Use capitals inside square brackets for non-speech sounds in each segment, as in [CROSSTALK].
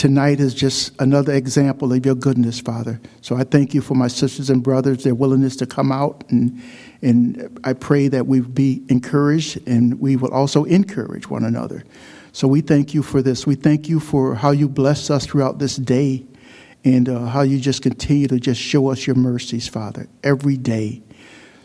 tonight is just another example of your goodness, Father. So I thank you for my sisters and brothers, their willingness to come out, and, and I pray that we be encouraged and we will also encourage one another. So we thank you for this. We thank you for how you bless us throughout this day and uh, how you just continue to just show us your mercies, Father, every day.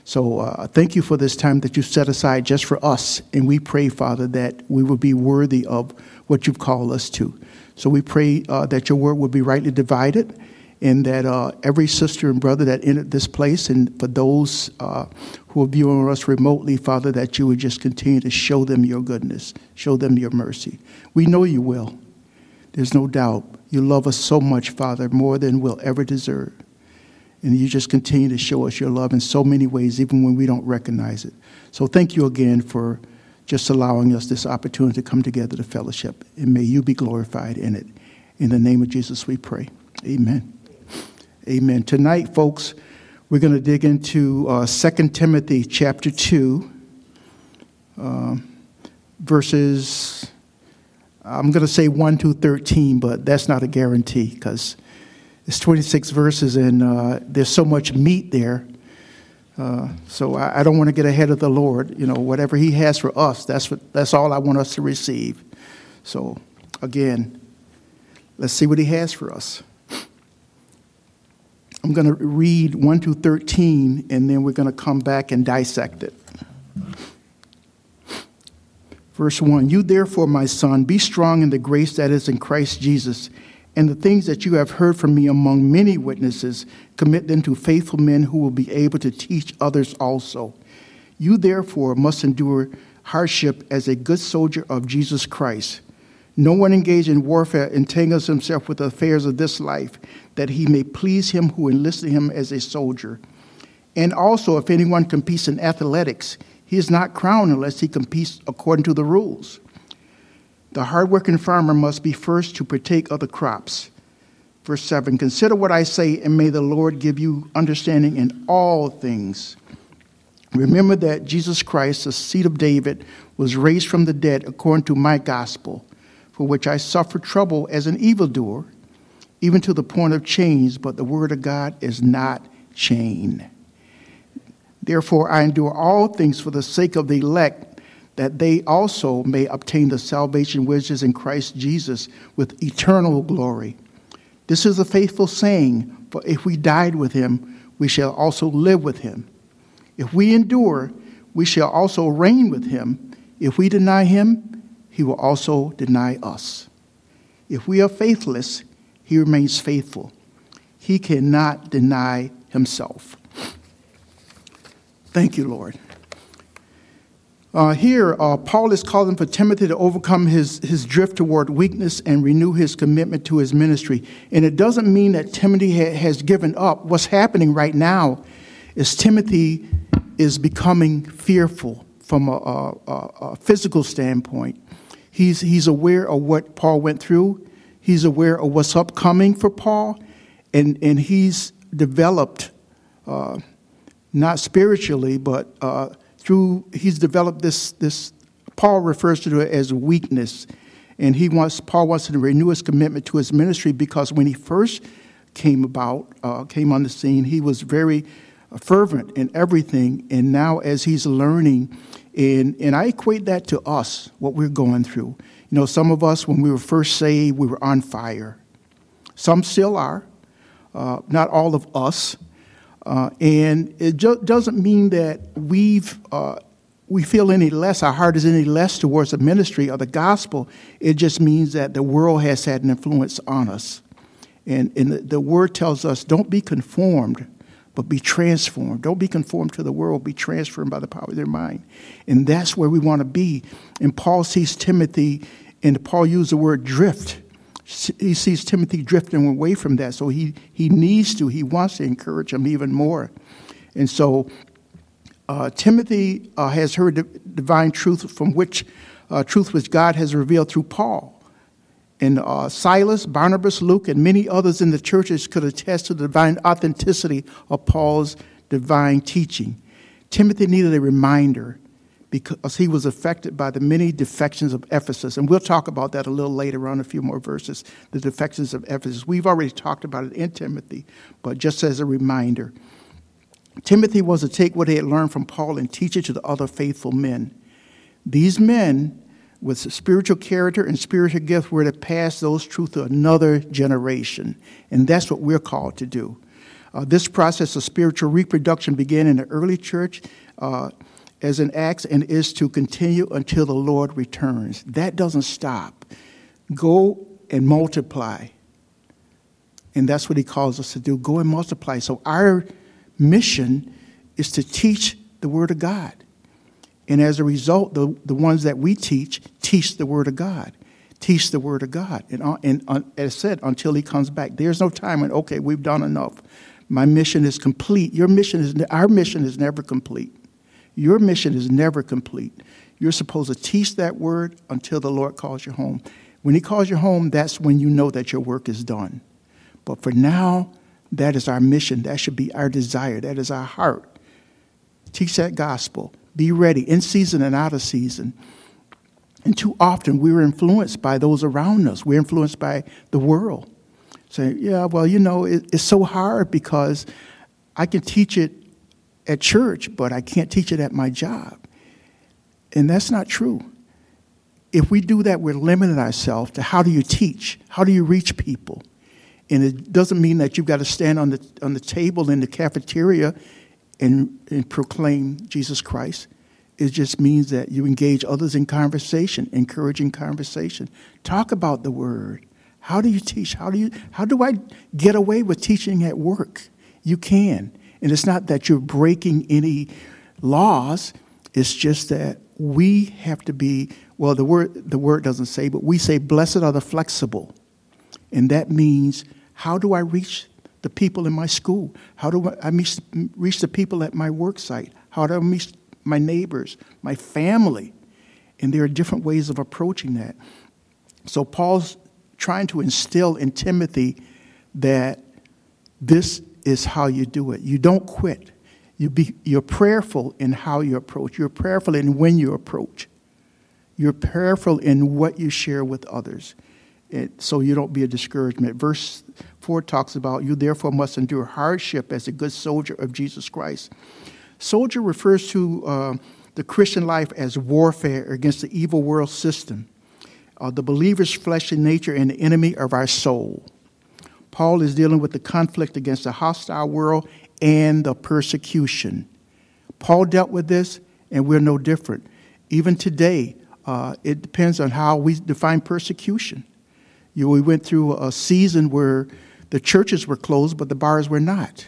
So uh, thank you for this time that you set aside just for us. And we pray, Father, that we will be worthy of what you've called us to. So we pray uh, that your word will be rightly divided and that uh, every sister and brother that entered this place, and for those uh, who are viewing us remotely, Father, that you would just continue to show them your goodness, show them your mercy. We know you will. There's no doubt. You love us so much, Father, more than we'll ever deserve. And you just continue to show us your love in so many ways, even when we don't recognize it. So thank you again for just allowing us this opportunity to come together to fellowship. And may you be glorified in it. In the name of Jesus, we pray. Amen. Amen. Tonight, folks, we're going to dig into uh, 2 Timothy chapter 2, uh, verses, I'm going to say 1 to 13, but that's not a guarantee because it's 26 verses and uh, there's so much meat there. Uh, so I, I don't want to get ahead of the Lord. You know, whatever He has for us, that's, what, that's all I want us to receive. So, again, let's see what He has for us. I'm going to read 1 to 13, and then we're going to come back and dissect it. Verse 1 You therefore, my son, be strong in the grace that is in Christ Jesus, and the things that you have heard from me among many witnesses, commit them to faithful men who will be able to teach others also. You therefore must endure hardship as a good soldier of Jesus Christ. No one engaged in warfare entangles himself with the affairs of this life, that he may please him who enlisted him as a soldier. And also, if anyone competes in athletics, he is not crowned unless he competes according to the rules. The hardworking farmer must be first to partake of the crops. Verse 7 Consider what I say, and may the Lord give you understanding in all things. Remember that Jesus Christ, the seed of David, was raised from the dead according to my gospel for which I suffer trouble as an evildoer, even to the point of chains, but the word of God is not chained. Therefore, I endure all things for the sake of the elect, that they also may obtain the salvation which is in Christ Jesus with eternal glory. This is a faithful saying, for if we died with him, we shall also live with him. If we endure, we shall also reign with him. If we deny him, he will also deny us. If we are faithless, he remains faithful. He cannot deny himself. Thank you, Lord. Uh, here, uh, Paul is calling for Timothy to overcome his, his drift toward weakness and renew his commitment to his ministry. And it doesn't mean that Timothy ha- has given up. What's happening right now is Timothy is becoming fearful from a, a, a physical standpoint. He's, he's aware of what Paul went through. He's aware of what's upcoming for Paul. And, and he's developed, uh, not spiritually, but uh, through, he's developed this, this, Paul refers to it as weakness. And he wants, Paul wants to renew his commitment to his ministry because when he first came about, uh, came on the scene, he was very fervent in everything. And now, as he's learning and, and I equate that to us, what we're going through. You know, some of us, when we were first saved, we were on fire. Some still are, uh, not all of us. Uh, and it doesn't mean that we've, uh, we feel any less, our heart is any less towards the ministry or the gospel. It just means that the world has had an influence on us. And, and the, the word tells us don't be conformed but be transformed. Don't be conformed to the world, be transformed by the power of their mind. And that's where we want to be. And Paul sees Timothy, and Paul used the word drift. He sees Timothy drifting away from that. So he, he needs to, he wants to encourage him even more. And so uh, Timothy uh, has heard the divine truth from which, uh, truth which God has revealed through Paul. And uh, Silas, Barnabas, Luke, and many others in the churches could attest to the divine authenticity of Paul's divine teaching. Timothy needed a reminder because he was affected by the many defections of Ephesus. And we'll talk about that a little later on, a few more verses, the defections of Ephesus. We've already talked about it in Timothy, but just as a reminder, Timothy was to take what he had learned from Paul and teach it to the other faithful men. These men with spiritual character and spiritual gift were to pass those truths to another generation. And that's what we're called to do. Uh, this process of spiritual reproduction began in the early church uh, as an Acts and is to continue until the Lord returns. That doesn't stop. Go and multiply. And that's what he calls us to do go and multiply. So our mission is to teach the Word of God. And as a result, the, the ones that we teach, teach the Word of God. Teach the Word of God. And, uh, and uh, as I said, until He comes back. There's no time when, okay, we've done enough. My mission is complete. Your mission is, our mission is never complete. Your mission is never complete. You're supposed to teach that Word until the Lord calls you home. When He calls you home, that's when you know that your work is done. But for now, that is our mission. That should be our desire. That is our heart. Teach that gospel be ready in season and out of season. And too often we're influenced by those around us. We're influenced by the world. Saying, yeah, well, you know, it, it's so hard because I can teach it at church, but I can't teach it at my job. And that's not true. If we do that, we're limiting ourselves to how do you teach? How do you reach people? And it doesn't mean that you've got to stand on the, on the table in the cafeteria and, and proclaim Jesus Christ. It just means that you engage others in conversation, encouraging conversation. Talk about the word. How do you teach? How do you how do I get away with teaching at work? You can. And it's not that you're breaking any laws. It's just that we have to be well the word the word doesn't say, but we say blessed are the flexible. And that means how do I reach the people in my school? How do I reach the people at my work site? How do I reach my neighbors, my family? And there are different ways of approaching that. So Paul's trying to instill in Timothy that this is how you do it. You don't quit. You be, you're prayerful in how you approach. You're prayerful in when you approach. You're prayerful in what you share with others it, so you don't be a discouragement. Verse 4 talks about, You therefore must endure hardship as a good soldier of Jesus Christ. Soldier refers to uh, the Christian life as warfare against the evil world system, uh, the believer's fleshly nature, and the enemy of our soul. Paul is dealing with the conflict against the hostile world and the persecution. Paul dealt with this, and we're no different. Even today, uh, it depends on how we define persecution. You, we went through a season where the churches were closed, but the bars were not.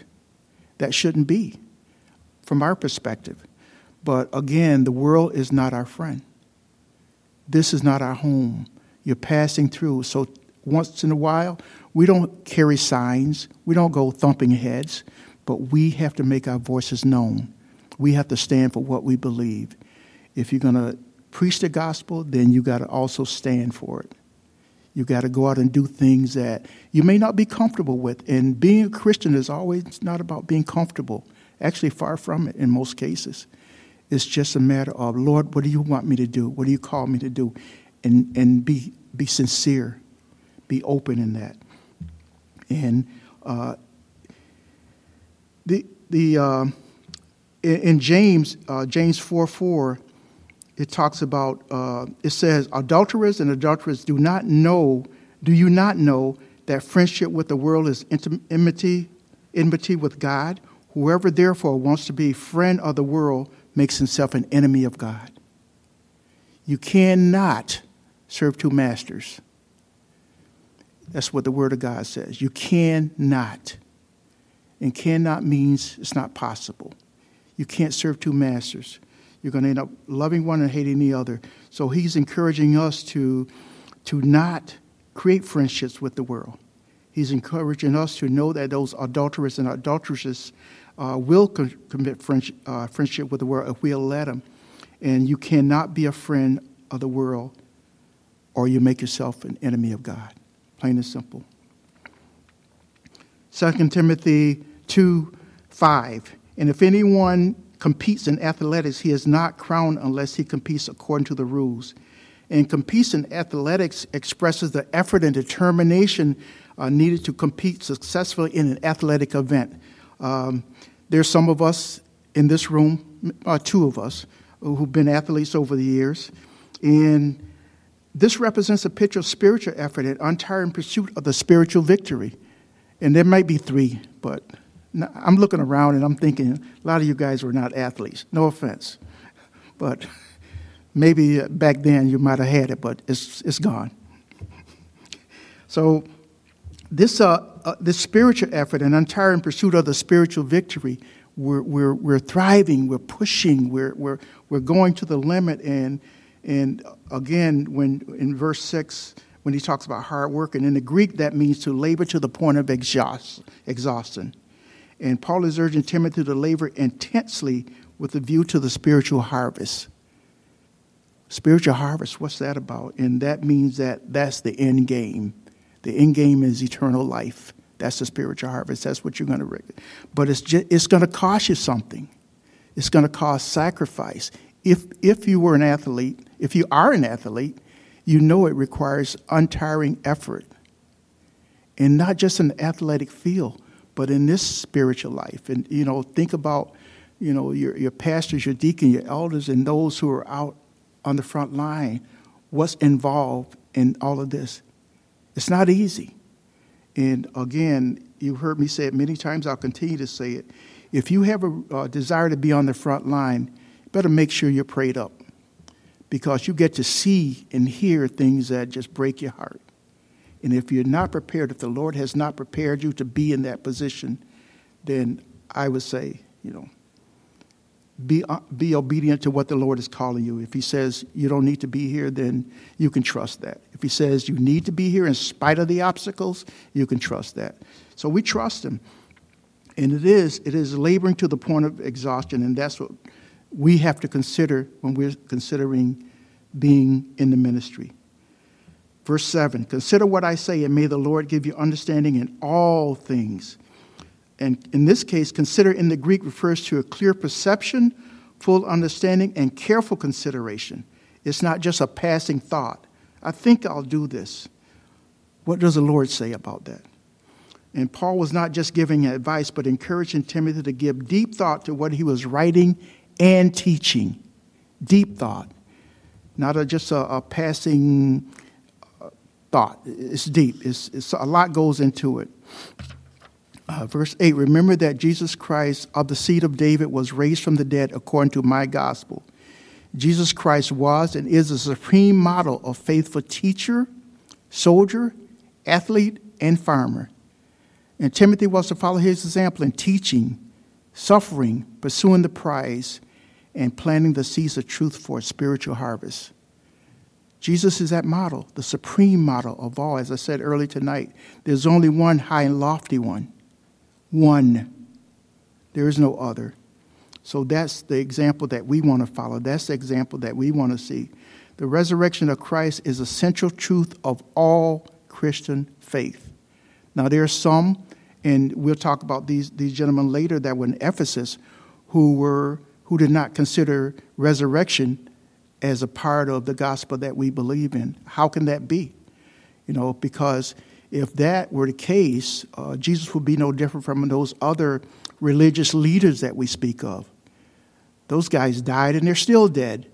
That shouldn't be, from our perspective. But again, the world is not our friend. This is not our home. You're passing through. So once in a while, we don't carry signs, we don't go thumping heads, but we have to make our voices known. We have to stand for what we believe. If you're going to preach the gospel, then you got to also stand for it. You got to go out and do things that you may not be comfortable with. And being a Christian is always not about being comfortable. Actually, far from it in most cases. It's just a matter of, Lord, what do you want me to do? What do you call me to do? And, and be, be sincere, be open in that. And uh, the, the, uh, in, in, James, uh, James 4 4, it talks about, uh, it says, adulterers and adulterers do not know, do you not know that friendship with the world is enmity, enmity with God? Whoever therefore wants to be friend of the world makes himself an enemy of God. You cannot serve two masters. That's what the Word of God says. You cannot. And cannot means it's not possible. You can't serve two masters you're going to end up loving one and hating the other. So he's encouraging us to, to not create friendships with the world. He's encouraging us to know that those adulterers and adulteresses uh, will co- commit friendship, uh, friendship with the world if we'll let them. And you cannot be a friend of the world or you make yourself an enemy of God. Plain and simple. 2 Timothy 2 5. And if anyone competes in athletics, he is not crowned unless he competes according to the rules. And competes in athletics expresses the effort and determination uh, needed to compete successfully in an athletic event. Um, there's some of us in this room, uh, two of us, who've been athletes over the years, and this represents a picture of spiritual effort and untiring pursuit of the spiritual victory. And there might be three, but I'm looking around and I'm thinking a lot of you guys were not athletes. No offense. But maybe back then you might have had it, but it's, it's gone. So, this, uh, uh, this spiritual effort and untiring pursuit of the spiritual victory, we're, we're, we're thriving, we're pushing, we're, we're, we're going to the limit. And, and again, when in verse 6, when he talks about hard work, and in the Greek, that means to labor to the point of exhaust, exhaustion. And Paul is urging Timothy to labor intensely with a view to the spiritual harvest. Spiritual harvest, what's that about? And that means that that's the end game. The end game is eternal life. That's the spiritual harvest. That's what you're going to. But it's just, it's going to cost you something. It's going to cost sacrifice. If if you were an athlete, if you are an athlete, you know it requires untiring effort, and not just in athletic field, but in this spiritual life. And, you know, think about, you know, your, your pastors, your deacon, your elders, and those who are out on the front line. What's involved in all of this? It's not easy. And again, you heard me say it many times, I'll continue to say it. If you have a, a desire to be on the front line, better make sure you're prayed up because you get to see and hear things that just break your heart. And if you're not prepared, if the Lord has not prepared you to be in that position, then I would say, you know, be, uh, be obedient to what the Lord is calling you. If He says you don't need to be here, then you can trust that. If He says you need to be here in spite of the obstacles, you can trust that. So we trust Him. And it is, it is laboring to the point of exhaustion, and that's what we have to consider when we're considering being in the ministry. Verse 7 Consider what I say, and may the Lord give you understanding in all things. And in this case, consider in the Greek refers to a clear perception, full understanding, and careful consideration. It's not just a passing thought. I think I'll do this. What does the Lord say about that? And Paul was not just giving advice, but encouraging Timothy to give deep thought to what he was writing and teaching. Deep thought. Not a, just a, a passing thought. It's deep. It's, it's a lot goes into it. Uh, verse 8 Remember that Jesus Christ of the seed of David was raised from the dead according to my gospel. Jesus Christ was and is the supreme model of faithful teacher, soldier, athlete, and farmer. And Timothy was to follow his example in teaching, suffering, pursuing the prize, and planting the seeds of truth for a spiritual harvest. Jesus is that model, the supreme model of all. As I said earlier tonight, there's only one high and lofty one. One. There is no other. So that's the example that we want to follow. That's the example that we want to see. The resurrection of Christ is a central truth of all Christian faith. Now, there are some, and we'll talk about these, these gentlemen later that were in Ephesus who, were, who did not consider resurrection as a part of the gospel that we believe in. How can that be? You know, because if that were the case, uh, Jesus would be no different from those other religious leaders that we speak of. Those guys died and they're still dead.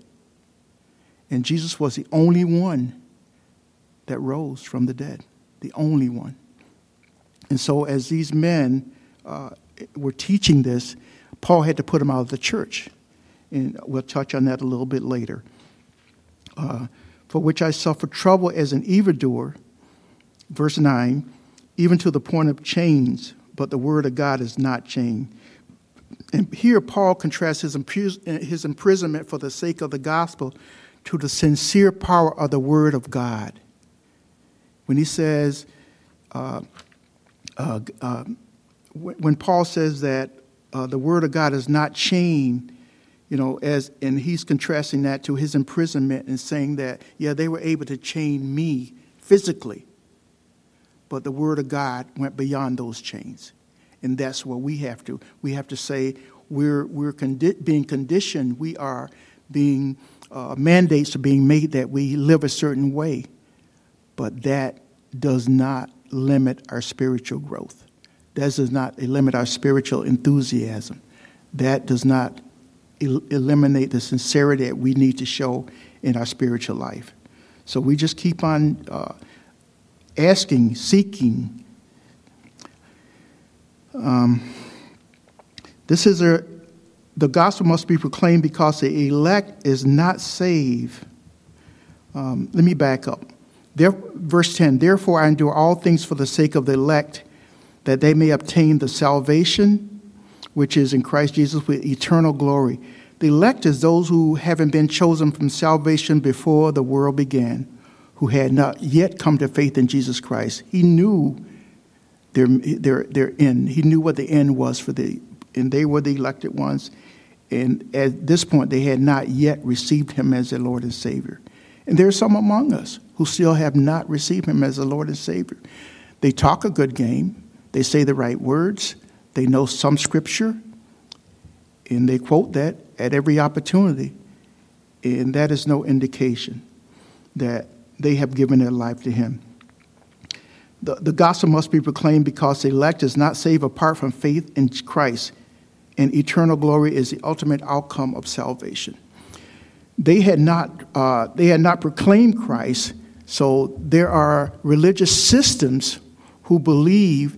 And Jesus was the only one that rose from the dead, the only one. And so, as these men uh, were teaching this, Paul had to put him out of the church. And we'll touch on that a little bit later uh, for which I suffer trouble as an evildoer. Verse 9, even to the point of chains, but the word of God is not chained. And here Paul contrasts his, his imprisonment for the sake of the gospel to the sincere power of the word of God. When he says, uh, uh, uh, when Paul says that uh, the word of God is not chained, you know, as and he's contrasting that to his imprisonment and saying that, yeah, they were able to chain me physically, but the word of God went beyond those chains. And that's what we have to. We have to say, we're, we're condi- being conditioned, we are being, uh, mandates are being made that we live a certain way. But that does not limit our spiritual growth. That does not limit our spiritual enthusiasm. That does not el- eliminate the sincerity that we need to show in our spiritual life. So we just keep on uh, asking, seeking. Um, this is a, the gospel must be proclaimed because the elect is not saved. Um, let me back up. There, verse 10 Therefore, I endure all things for the sake of the elect, that they may obtain the salvation which is in Christ Jesus with eternal glory. The elect is those who, having been chosen from salvation before the world began, who had not yet come to faith in Jesus Christ. He knew their, their, their end. He knew what the end was for the, and they were the elected ones. And at this point, they had not yet received him as their Lord and Savior. And there are some among us who still have not received him as the Lord and Savior. They talk a good game, they say the right words, they know some scripture, and they quote that at every opportunity. And that is no indication that they have given their life to him. The, the gospel must be proclaimed because the elect is not saved apart from faith in Christ, and eternal glory is the ultimate outcome of salvation they had not uh, they had not proclaimed Christ. So there are religious systems who believe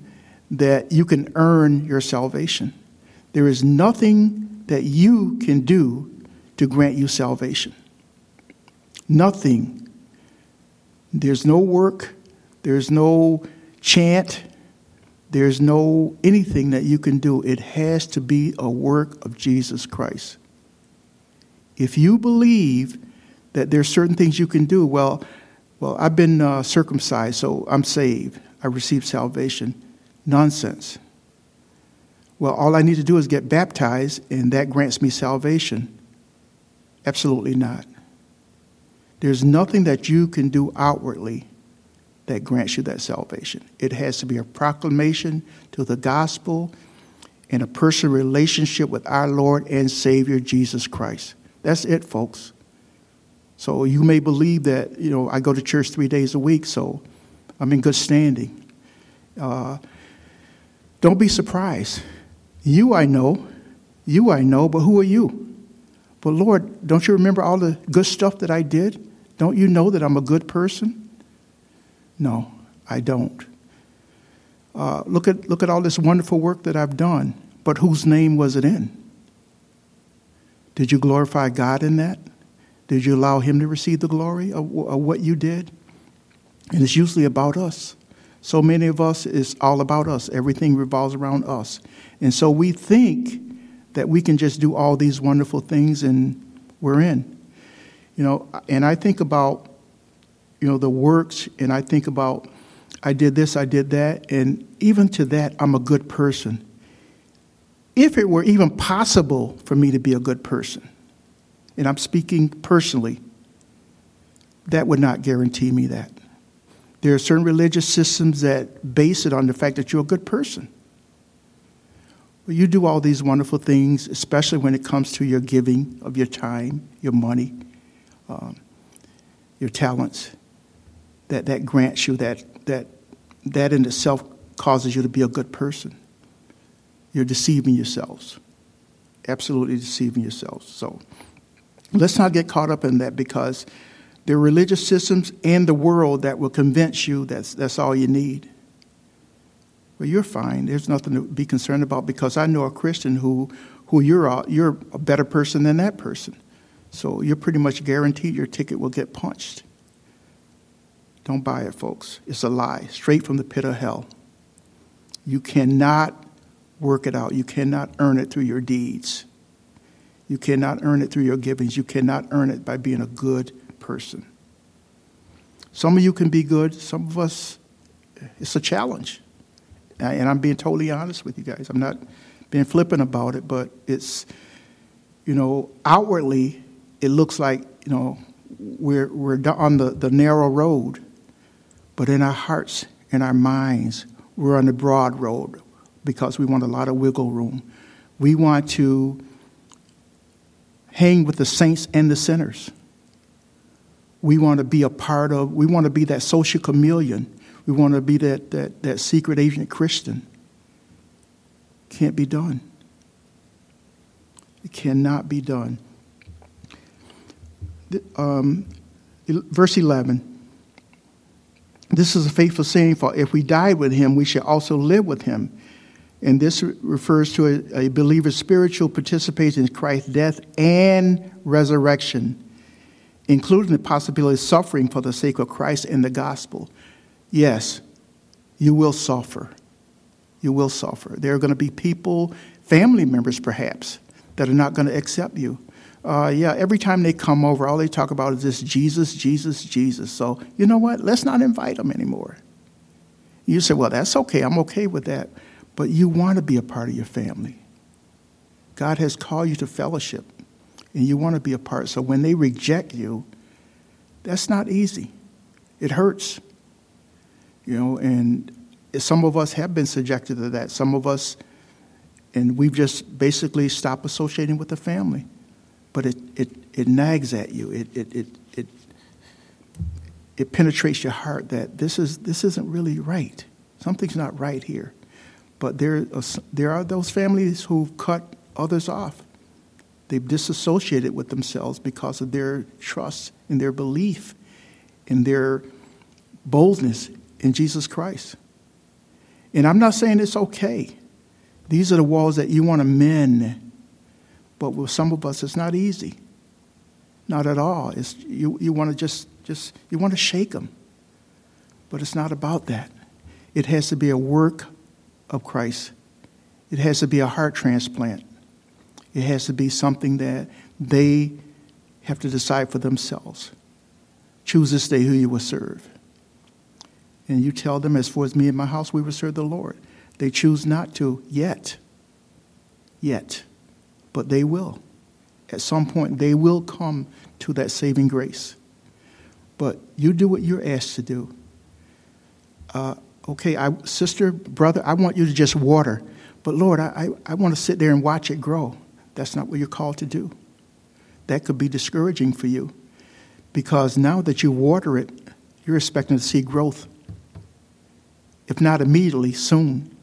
that you can earn your salvation. There is nothing that you can do to grant you salvation. Nothing. There's no work. There's no chant. There's no anything that you can do. It has to be a work of Jesus Christ. If you believe that there's certain things you can do, well, well, I've been uh, circumcised, so I'm saved. I received salvation. Nonsense. Well, all I need to do is get baptized, and that grants me salvation. Absolutely not. There's nothing that you can do outwardly that grants you that salvation. It has to be a proclamation to the gospel and a personal relationship with our Lord and Savior Jesus Christ. That's it, folks. So you may believe that, you know, I go to church three days a week, so I'm in good standing. Uh, don't be surprised. You I know, you I know, but who are you? But Lord, don't you remember all the good stuff that I did? Don't you know that I'm a good person? No, I don't. Uh, look, at, look at all this wonderful work that I've done, but whose name was it in? Did you glorify God in that? Did you allow Him to receive the glory of, of what you did? And it's usually about us. So many of us, it's all about us. Everything revolves around us. And so we think that we can just do all these wonderful things and we're in. You know, and I think about, you know, the works and I think about, I did this, I did that, and even to that, I'm a good person if it were even possible for me to be a good person, and I'm speaking personally, that would not guarantee me that. There are certain religious systems that base it on the fact that you're a good person. Well, you do all these wonderful things, especially when it comes to your giving of your time, your money, um, your talents. That that grants you that that that in itself causes you to be a good person you're deceiving yourselves. Absolutely deceiving yourselves. So let's not get caught up in that because are religious systems and the world that will convince you that's, that's all you need. Well, you're fine. There's nothing to be concerned about because I know a Christian who, who you're, a, you're a better person than that person. So you're pretty much guaranteed your ticket will get punched. Don't buy it, folks. It's a lie, straight from the pit of hell. You cannot work it out. You cannot earn it through your deeds. You cannot earn it through your givings. You cannot earn it by being a good person. Some of you can be good, some of us, it's a challenge. And I'm being totally honest with you guys. I'm not being flippant about it, but it's, you know, outwardly, it looks like, you know, we're, we're on the, the narrow road, but in our hearts, in our minds, we're on the broad road because we want a lot of wiggle room. We want to hang with the saints and the sinners. We want to be a part of, we want to be that social chameleon. We want to be that, that, that secret agent Christian. Can't be done. It cannot be done. Um, verse 11. This is a faithful saying, for if we die with him, we shall also live with him. And this refers to a, a believer's spiritual participation in Christ's death and resurrection, including the possibility of suffering for the sake of Christ and the gospel. Yes, you will suffer. You will suffer. There are going to be people, family members perhaps, that are not going to accept you. Uh, yeah, every time they come over, all they talk about is this Jesus, Jesus, Jesus. So, you know what? Let's not invite them anymore. You say, well, that's okay. I'm okay with that. But you want to be a part of your family. God has called you to fellowship, and you want to be a part. So when they reject you, that's not easy. It hurts. You know, and some of us have been subjected to that. Some of us, and we've just basically stopped associating with the family. But it, it, it nags at you. It, it, it, it, it penetrates your heart that this, is, this isn't really right. Something's not right here. But there, there are those families who've cut others off. They've disassociated with themselves because of their trust and their belief in their boldness in Jesus Christ. And I'm not saying it's okay. These are the walls that you want to mend. But with some of us, it's not easy. Not at all. It's, you, you want to just, just, you want to shake them. But it's not about that. It has to be a work of Christ. It has to be a heart transplant. It has to be something that they have to decide for themselves. Choose this day who you will serve. And you tell them, as far as me and my house, we will serve the Lord. They choose not to yet. Yet. But they will. At some point, they will come to that saving grace. But you do what you're asked to do. Uh, okay, I, sister, brother, I want you to just water. But Lord, I, I, I want to sit there and watch it grow. That's not what you're called to do. That could be discouraging for you because now that you water it, you're expecting to see growth if not immediately, soon.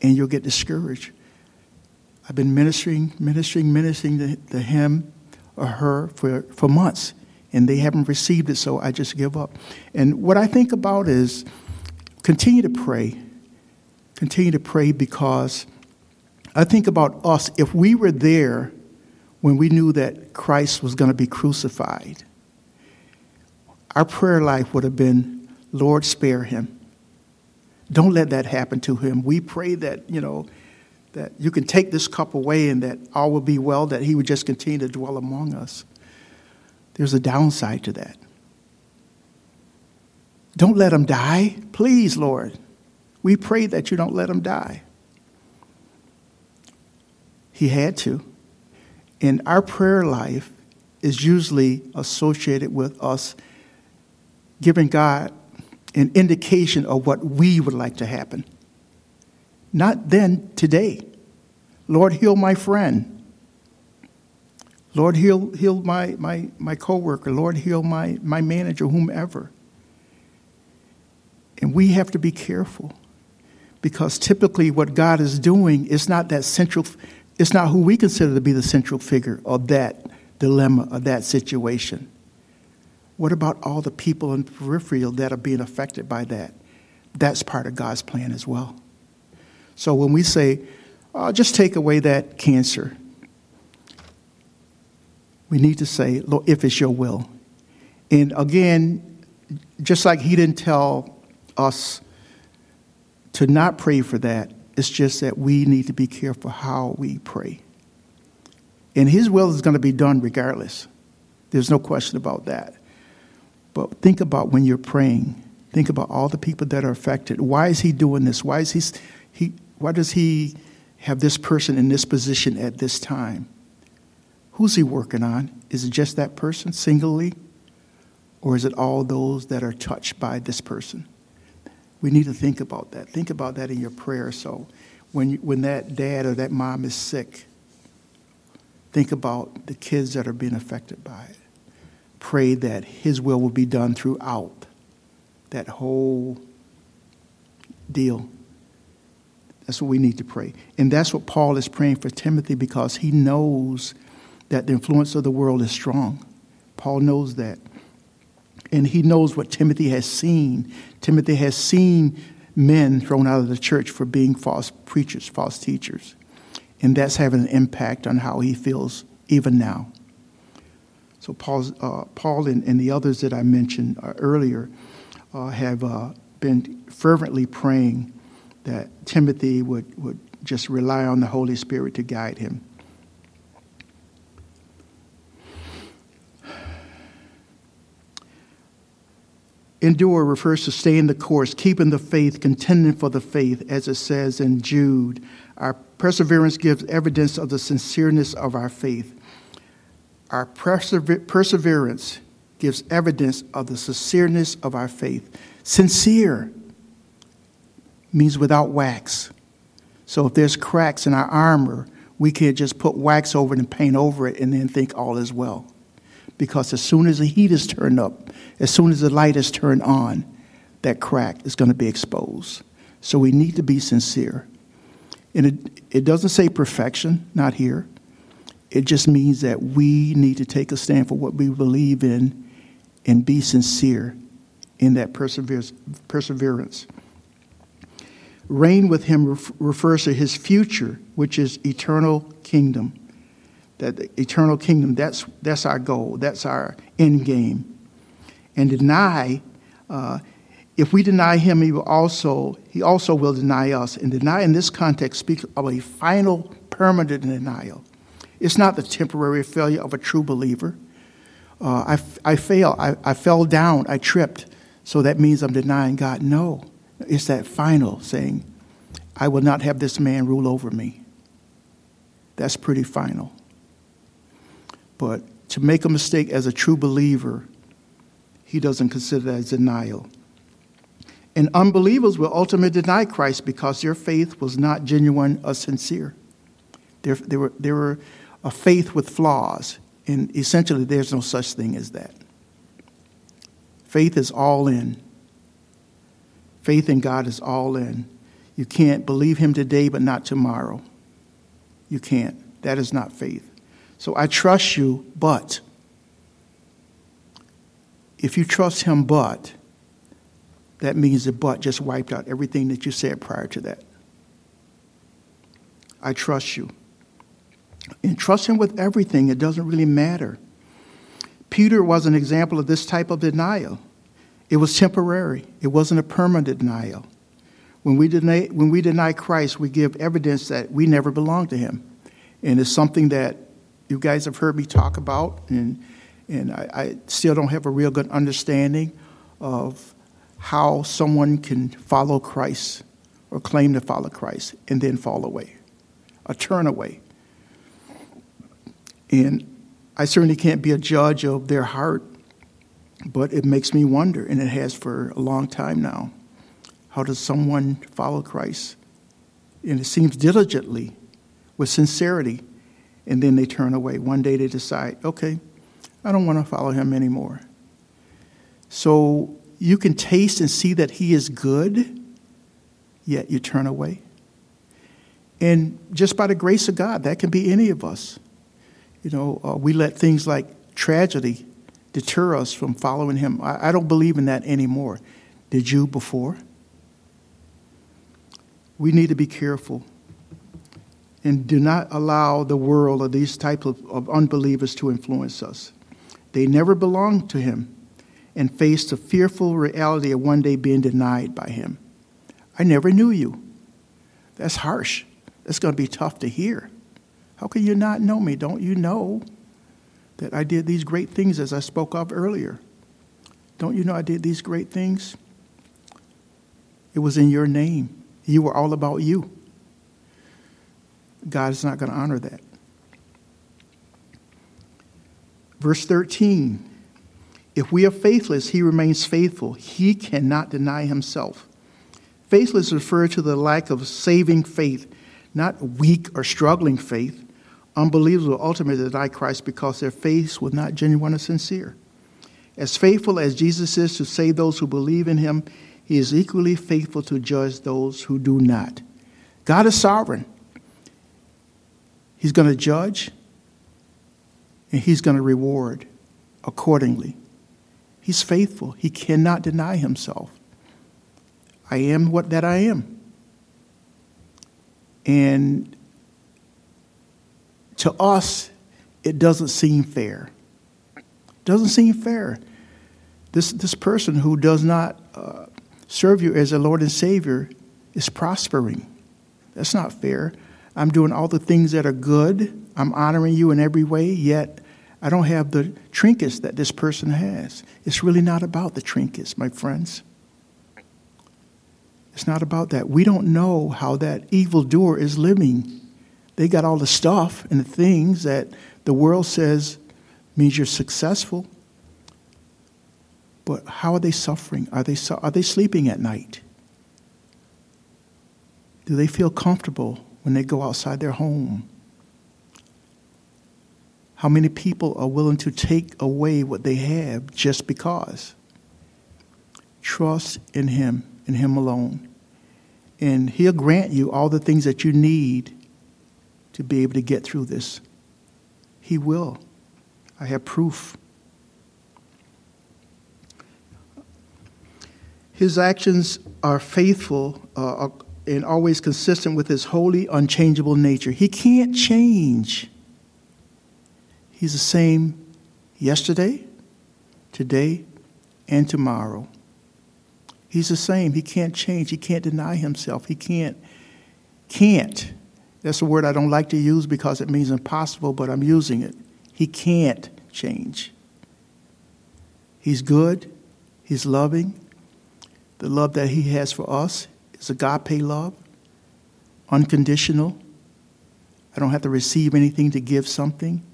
And you'll get discouraged. I've been ministering, ministering, ministering to, to him or her for, for months, and they haven't received it, so I just give up. And what I think about is continue to pray. Continue to pray because I think about us. If we were there when we knew that Christ was going to be crucified, our prayer life would have been, Lord, spare him. Don't let that happen to him. We pray that, you know, that you can take this cup away and that all will be well, that he would just continue to dwell among us. There's a downside to that. Don't let him die. Please, Lord. We pray that you don't let him die. He had to. And our prayer life is usually associated with us giving God an indication of what we would like to happen. Not then, today. Lord, heal my friend. Lord, heal, heal my, my, my coworker. Lord, heal my, my manager, whomever. And we have to be careful because typically what God is doing is not that central, it's not who we consider to be the central figure of that dilemma, of that situation. What about all the people in the peripheral that are being affected by that? That's part of God's plan as well. So when we say, oh, just take away that cancer, we need to say, Lord, if it's your will. And again, just like he didn't tell us to not pray for that, it's just that we need to be careful how we pray. And his will is going to be done regardless. There's no question about that. But think about when you're praying. Think about all the people that are affected. Why is he doing this? Why is he, he why does he have this person in this position at this time? Who's he working on? Is it just that person singly? Or is it all those that are touched by this person? We need to think about that. Think about that in your prayer. So when, when that dad or that mom is sick, think about the kids that are being affected by it. Pray that His will will be done throughout that whole deal. That's what we need to pray. And that's what Paul is praying for Timothy because he knows that the influence of the world is strong. Paul knows that. And he knows what Timothy has seen. Timothy has seen men thrown out of the church for being false preachers, false teachers. And that's having an impact on how he feels even now. So uh, Paul and, and, the others that I mentioned uh, earlier uh, have uh, been fervently praying that Timothy would, would just rely on the Holy Spirit to guide him. Endure refers to staying the course, keeping the faith, contending for the faith, as it says in Jude. Our perseverance gives evidence of the sincereness of our faith. Our persever- perseverance gives evidence of the sincereness of our faith. Sincere means without wax. So if there's cracks in our armor, we can't just put wax over it and paint over it and then think all is well because as soon as the heat is turned up, as soon as the light is turned on, that crack is going to be exposed. So we need to be sincere. And it, it doesn't say perfection, not here. It just means that we need to take a stand for what we believe in and be sincere in that perseverance. Reign with him refers to his future, which is eternal kingdom that eternal kingdom, that's, that's our goal, that's our end game. And deny, uh, if we deny him, he will also, he also will deny us. And deny in this context speaks of a final permanent denial. It's not the temporary failure of a true believer. Uh, I, I fail, I, I fell down, I tripped, so that means I'm denying God. No, it's that final saying, I will not have this man rule over me. That's pretty final. But to make a mistake as a true believer, he doesn't consider that as denial. And unbelievers will ultimately deny Christ because their faith was not genuine or sincere. There, they, were, they were a faith with flaws, and essentially there's no such thing as that. Faith is all in. Faith in God is all in. You can't believe Him today but not tomorrow. You can't. That is not faith. So I trust you, but if you trust him, but that means the but just wiped out everything that you said prior to that. I trust you. And trust him with everything. It doesn't really matter. Peter was an example of this type of denial. It was temporary, it wasn't a permanent denial. When we deny, when we deny Christ, we give evidence that we never belong to him. And it's something that you guys have heard me talk about, and, and I, I still don't have a real good understanding of how someone can follow Christ or claim to follow Christ and then fall away or turn away. And I certainly can't be a judge of their heart, but it makes me wonder, and it has for a long time now. How does someone follow Christ? And it seems diligently, with sincerity, and then they turn away. One day they decide, okay, I don't want to follow him anymore. So you can taste and see that he is good, yet you turn away. And just by the grace of God, that can be any of us. You know, uh, we let things like tragedy deter us from following him. I, I don't believe in that anymore. Did you before? We need to be careful and do not allow the world or these types of, of unbelievers to influence us. They never belonged to him and faced the fearful reality of one day being denied by him. I never knew you. That's harsh. That's going to be tough to hear. How can you not know me? Don't you know that I did these great things as I spoke of earlier? Don't you know I did these great things? It was in your name. You were all about you. God is not going to honor that. Verse 13 If we are faithless, he remains faithful. He cannot deny himself. Faithless refers to the lack of saving faith, not weak or struggling faith. Unbelievers will ultimately deny Christ because their faith was not genuine or sincere. As faithful as Jesus is to save those who believe in him, he is equally faithful to judge those who do not. God is sovereign. He's going to judge and he's going to reward accordingly. He's faithful. He cannot deny himself. I am what that I am. And to us, it doesn't seem fair. It doesn't seem fair. This, this person who does not uh, serve you as a Lord and Savior is prospering. That's not fair. I'm doing all the things that are good. I'm honoring you in every way, yet I don't have the trinkets that this person has. It's really not about the trinkets, my friends. It's not about that. We don't know how that evildoer is living. They got all the stuff and the things that the world says means you're successful. But how are they suffering? Are they, are they sleeping at night? Do they feel comfortable when they go outside their home? How many people are willing to take away what they have just because? Trust in Him, in Him alone. And He'll grant you all the things that you need to be able to get through this. He will. I have proof. His actions are faithful uh, and always consistent with his holy, unchangeable nature. He can't change. He's the same yesterday, today, and tomorrow. He's the same. He can't change. He can't deny himself. He can't, can't. That's a word I don't like to use because it means impossible, but I'm using it. He can't change. He's good. He's loving. The love that He has for us is agape love, unconditional. I don't have to receive anything to give something.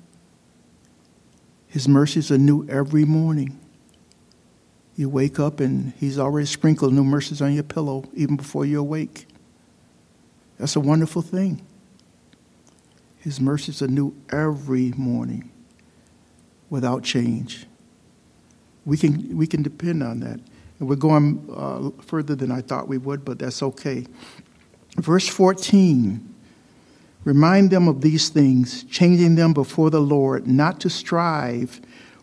His mercies are new every morning. You wake up and He's already sprinkled new mercies on your pillow even before you awake. That's a wonderful thing. His mercies are new every morning without change. We can, we can depend on that. And we're going uh, further than I thought we would, but that's okay. Verse 14 Remind them of these things, changing them before the Lord, not to strive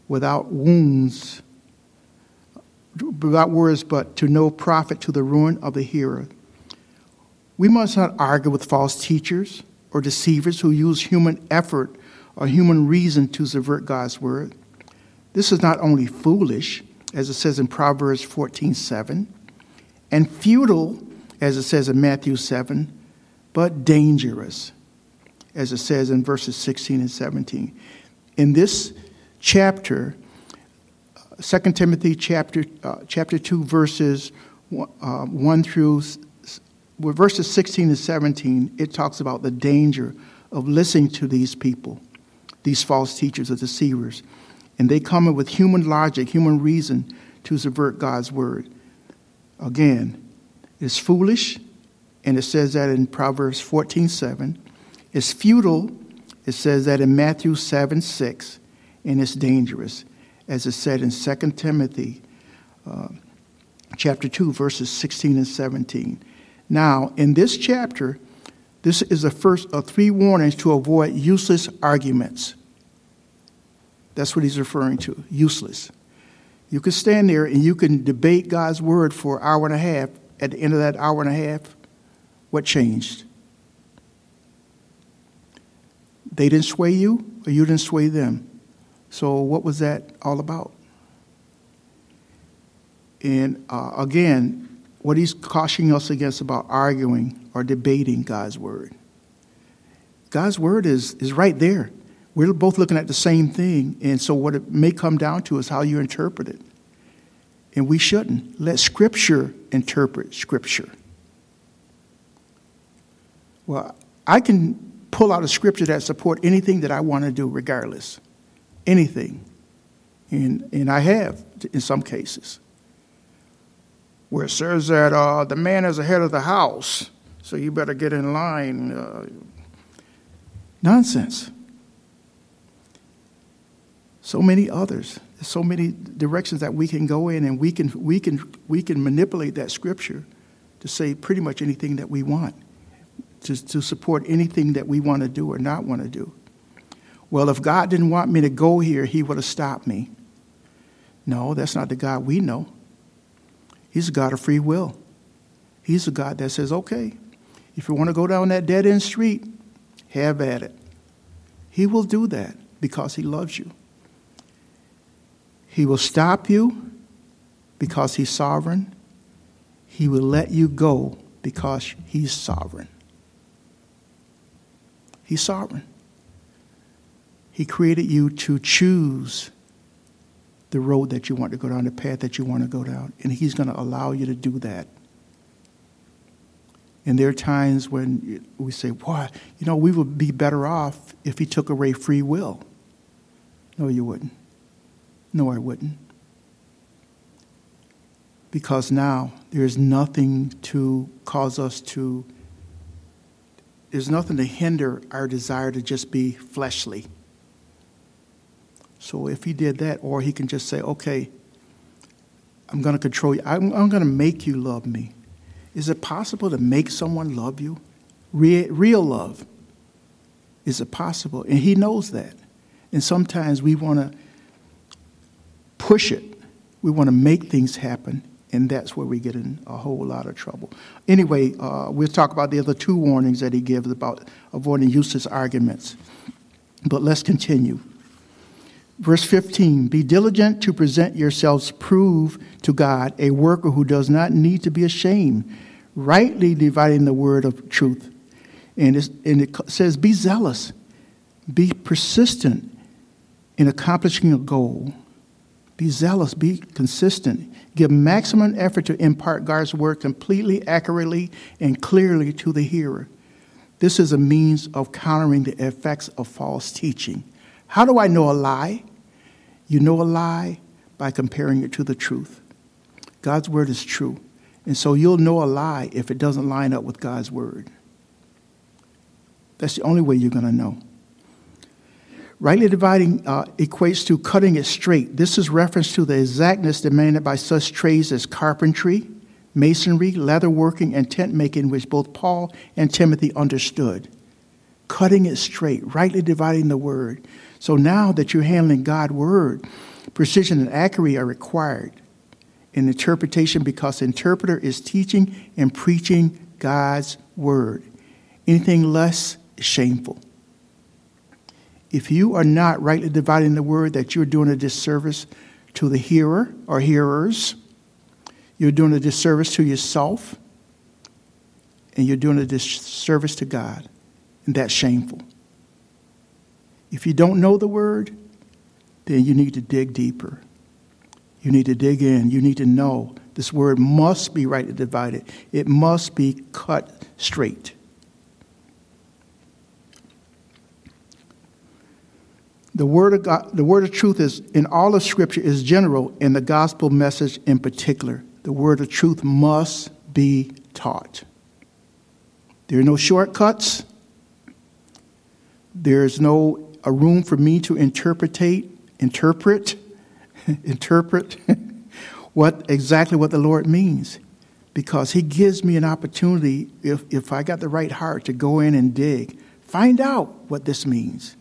without wounds, without words, but to no profit to the ruin of the hearer. We must not argue with false teachers or deceivers who use human effort or human reason to subvert God's word. This is not only foolish, as it says in Proverbs 14 7, and futile, as it says in Matthew 7, but dangerous, as it says in verses 16 and 17. In this chapter, 2 Timothy chapter, uh, chapter 2, verses uh, 1 through with verses 16 and 17, it talks about the danger of listening to these people, these false teachers or deceivers and they come in with human logic, human reason to subvert God's word. Again, it's foolish, and it says that in Proverbs 14 7. It's futile, it says that in Matthew 7 6. And it's dangerous, as it said in 2 Timothy uh, chapter 2, verses 16 and 17. Now, in this chapter, this is the first of three warnings to avoid useless arguments. That's what he's referring to useless. You can stand there and you can debate God's word for an hour and a half. At the end of that hour and a half, what changed? They didn't sway you, or you didn't sway them. So, what was that all about? And uh, again, what he's cautioning us against about arguing or debating God's word. God's word is, is right there. We're both looking at the same thing, and so what it may come down to is how you interpret it. And we shouldn't. Let Scripture interpret Scripture. Well, I can pull out a scripture that support anything that I want to do, regardless. Anything. And, and I have in some cases. where it says that uh, the man is the head of the house, so you better get in line. Uh, nonsense. So many others. So many directions that we can go in, and we can, we can, we can manipulate that scripture to say pretty much anything that we want, to, to support anything that we want to do or not want to do. Well, if God didn't want me to go here, He would have stopped me. No, that's not the God we know. He's a God of free will. He's a God that says, okay, if you want to go down that dead end street, have at it. He will do that because He loves you. He will stop you because He's sovereign. He will let you go because He's sovereign. He's sovereign. He created you to choose the road that you want to go down, the path that you want to go down. And He's going to allow you to do that. And there are times when we say, "What? you know, we would be better off if He took away free will. No, you wouldn't. No, I wouldn't. Because now there's nothing to cause us to, there's nothing to hinder our desire to just be fleshly. So if he did that, or he can just say, okay, I'm going to control you, I'm, I'm going to make you love me. Is it possible to make someone love you? Real, real love. Is it possible? And he knows that. And sometimes we want to push it, we want to make things happen, and that's where we get in a whole lot of trouble. Anyway, uh, we'll talk about the other two warnings that he gives about avoiding useless arguments. But let's continue. Verse 15 Be diligent to present yourselves prove to God, a worker who does not need to be ashamed, rightly dividing the word of truth. And, and it says, Be zealous, be persistent in accomplishing a goal. Be zealous, be consistent. Give maximum effort to impart God's word completely, accurately, and clearly to the hearer. This is a means of countering the effects of false teaching. How do I know a lie? You know a lie by comparing it to the truth. God's word is true. And so you'll know a lie if it doesn't line up with God's word. That's the only way you're going to know. Rightly dividing uh, equates to cutting it straight. This is reference to the exactness demanded by such trades as carpentry, masonry, leatherworking, and tent making, which both Paul and Timothy understood. Cutting it straight, rightly dividing the word. So now that you're handling God's word, precision and accuracy are required in interpretation because interpreter is teaching and preaching God's word. Anything less is shameful. If you are not rightly dividing the word, that you're doing a disservice to the hearer or hearers, you're doing a disservice to yourself, and you're doing a disservice to God. And that's shameful. If you don't know the word, then you need to dig deeper. You need to dig in. You need to know this word must be rightly divided, it must be cut straight. The word of God, the word of truth is in all of Scripture is general, and the gospel message in particular. The word of truth must be taught. There are no shortcuts. There's no a room for me to interpretate, interpret, [LAUGHS] interpret [LAUGHS] what exactly what the Lord means. Because he gives me an opportunity, if, if I got the right heart, to go in and dig, find out what this means.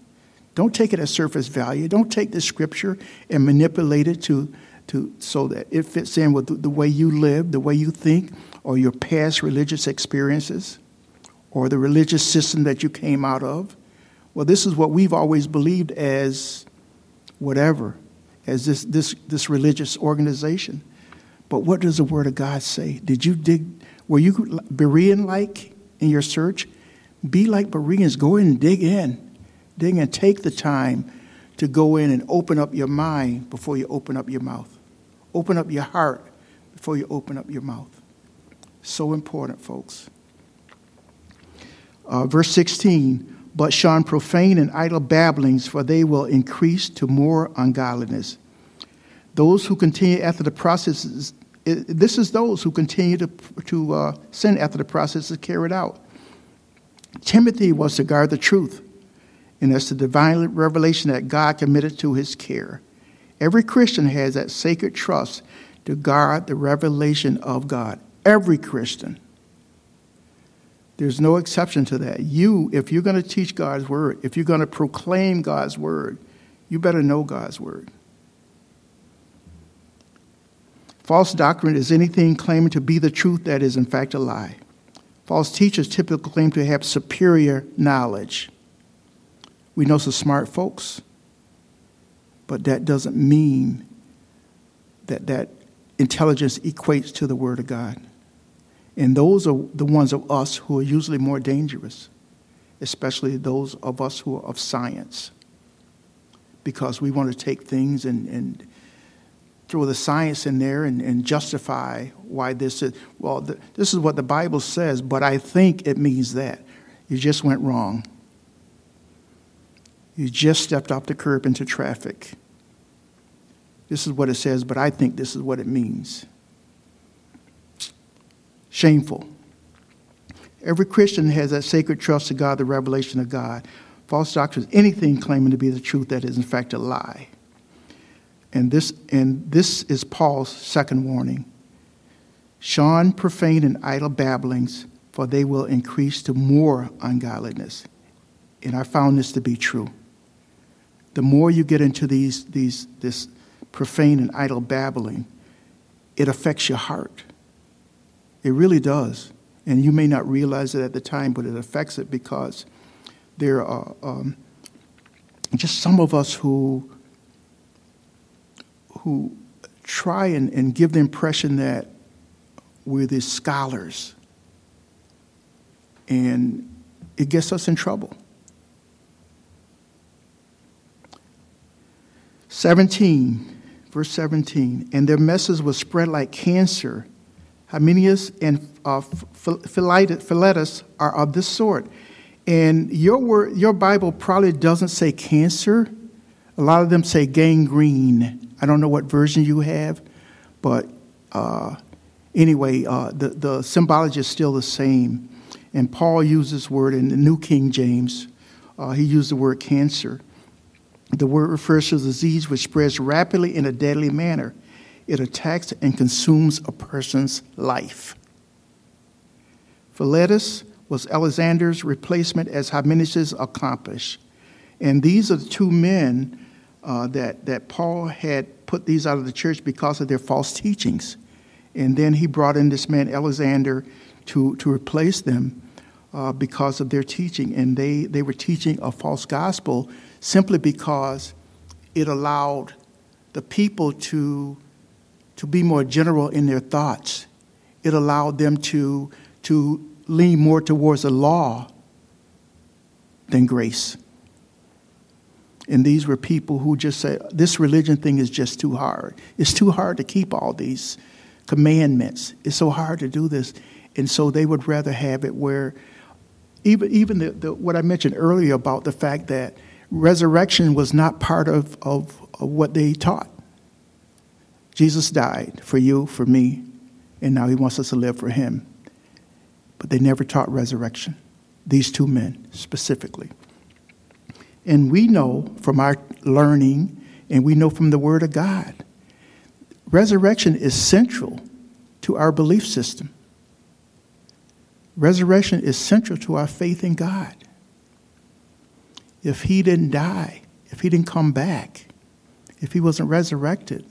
Don't take it at surface value. Don't take the scripture and manipulate it to, to so that it fits in with the, the way you live, the way you think, or your past religious experiences, or the religious system that you came out of. Well, this is what we've always believed as whatever, as this, this, this religious organization. But what does the Word of God say? Did you dig, were you Berean like in your search? Be like Bereans. Go and dig in. Dig and take the time to go in and open up your mind before you open up your mouth. Open up your heart before you open up your mouth. So important, folks. Uh, verse 16 but shun profane and idle babblings, for they will increase to more ungodliness. Those who continue after the processes this is those who continue to, to uh, sin after the process is carried out. Timothy was to guard the truth, and that's the divine revelation that God committed to his care. Every Christian has that sacred trust to guard the revelation of God. Every Christian. There's no exception to that. You, if you're going to teach God's word, if you're going to proclaim God's word, you better know God's word. False doctrine is anything claiming to be the truth that is, in fact, a lie. False teachers typically claim to have superior knowledge. We know some smart folks, but that doesn't mean that that intelligence equates to the Word of God. And those are the ones of us who are usually more dangerous, especially those of us who are of science, because we want to take things and, and throw the science in there and, and justify why this is, well, the, this is what the Bible says, but I think it means that. You just went wrong. You just stepped off the curb into traffic. This is what it says, but I think this is what it means. Shameful. Every Christian has that sacred trust to God, the revelation of God. False doctrines, anything claiming to be the truth that is, in fact, a lie. And this, and this is Paul's second warning. Shun profane and idle babblings, for they will increase to more ungodliness. And I found this to be true. The more you get into these, these, this profane and idle babbling, it affects your heart. It really does. And you may not realize it at the time, but it affects it because there are um, just some of us who, who try and, and give the impression that we're these scholars. And it gets us in trouble. 17 Verse 17, and their message was spread like cancer. Hymenaeus and uh, Philetus are of this sort. And your, word, your Bible probably doesn't say cancer. A lot of them say gangrene. I don't know what version you have, but uh, anyway, uh, the, the symbology is still the same. And Paul used this word in the New King James. Uh, he used the word cancer. The word refers to a disease which spreads rapidly in a deadly manner. It attacks and consumes a person's life. Philetus was Alexander's replacement as Hymenaeus' accomplice. And these are the two men uh, that, that Paul had put these out of the church because of their false teachings. And then he brought in this man, Alexander, to, to replace them uh, because of their teaching. And they, they were teaching a false gospel simply because it allowed the people to, to be more general in their thoughts. It allowed them to, to lean more towards the law than grace. And these were people who just said, this religion thing is just too hard. It's too hard to keep all these commandments. It's so hard to do this. And so they would rather have it where, even, even the, the, what I mentioned earlier about the fact that resurrection was not part of, of, of what they taught. Jesus died for you, for me, and now he wants us to live for him. But they never taught resurrection, these two men specifically. And we know from our learning, and we know from the Word of God, resurrection is central to our belief system. Resurrection is central to our faith in God if he didn't die, if he didn't come back, if he wasn't resurrected,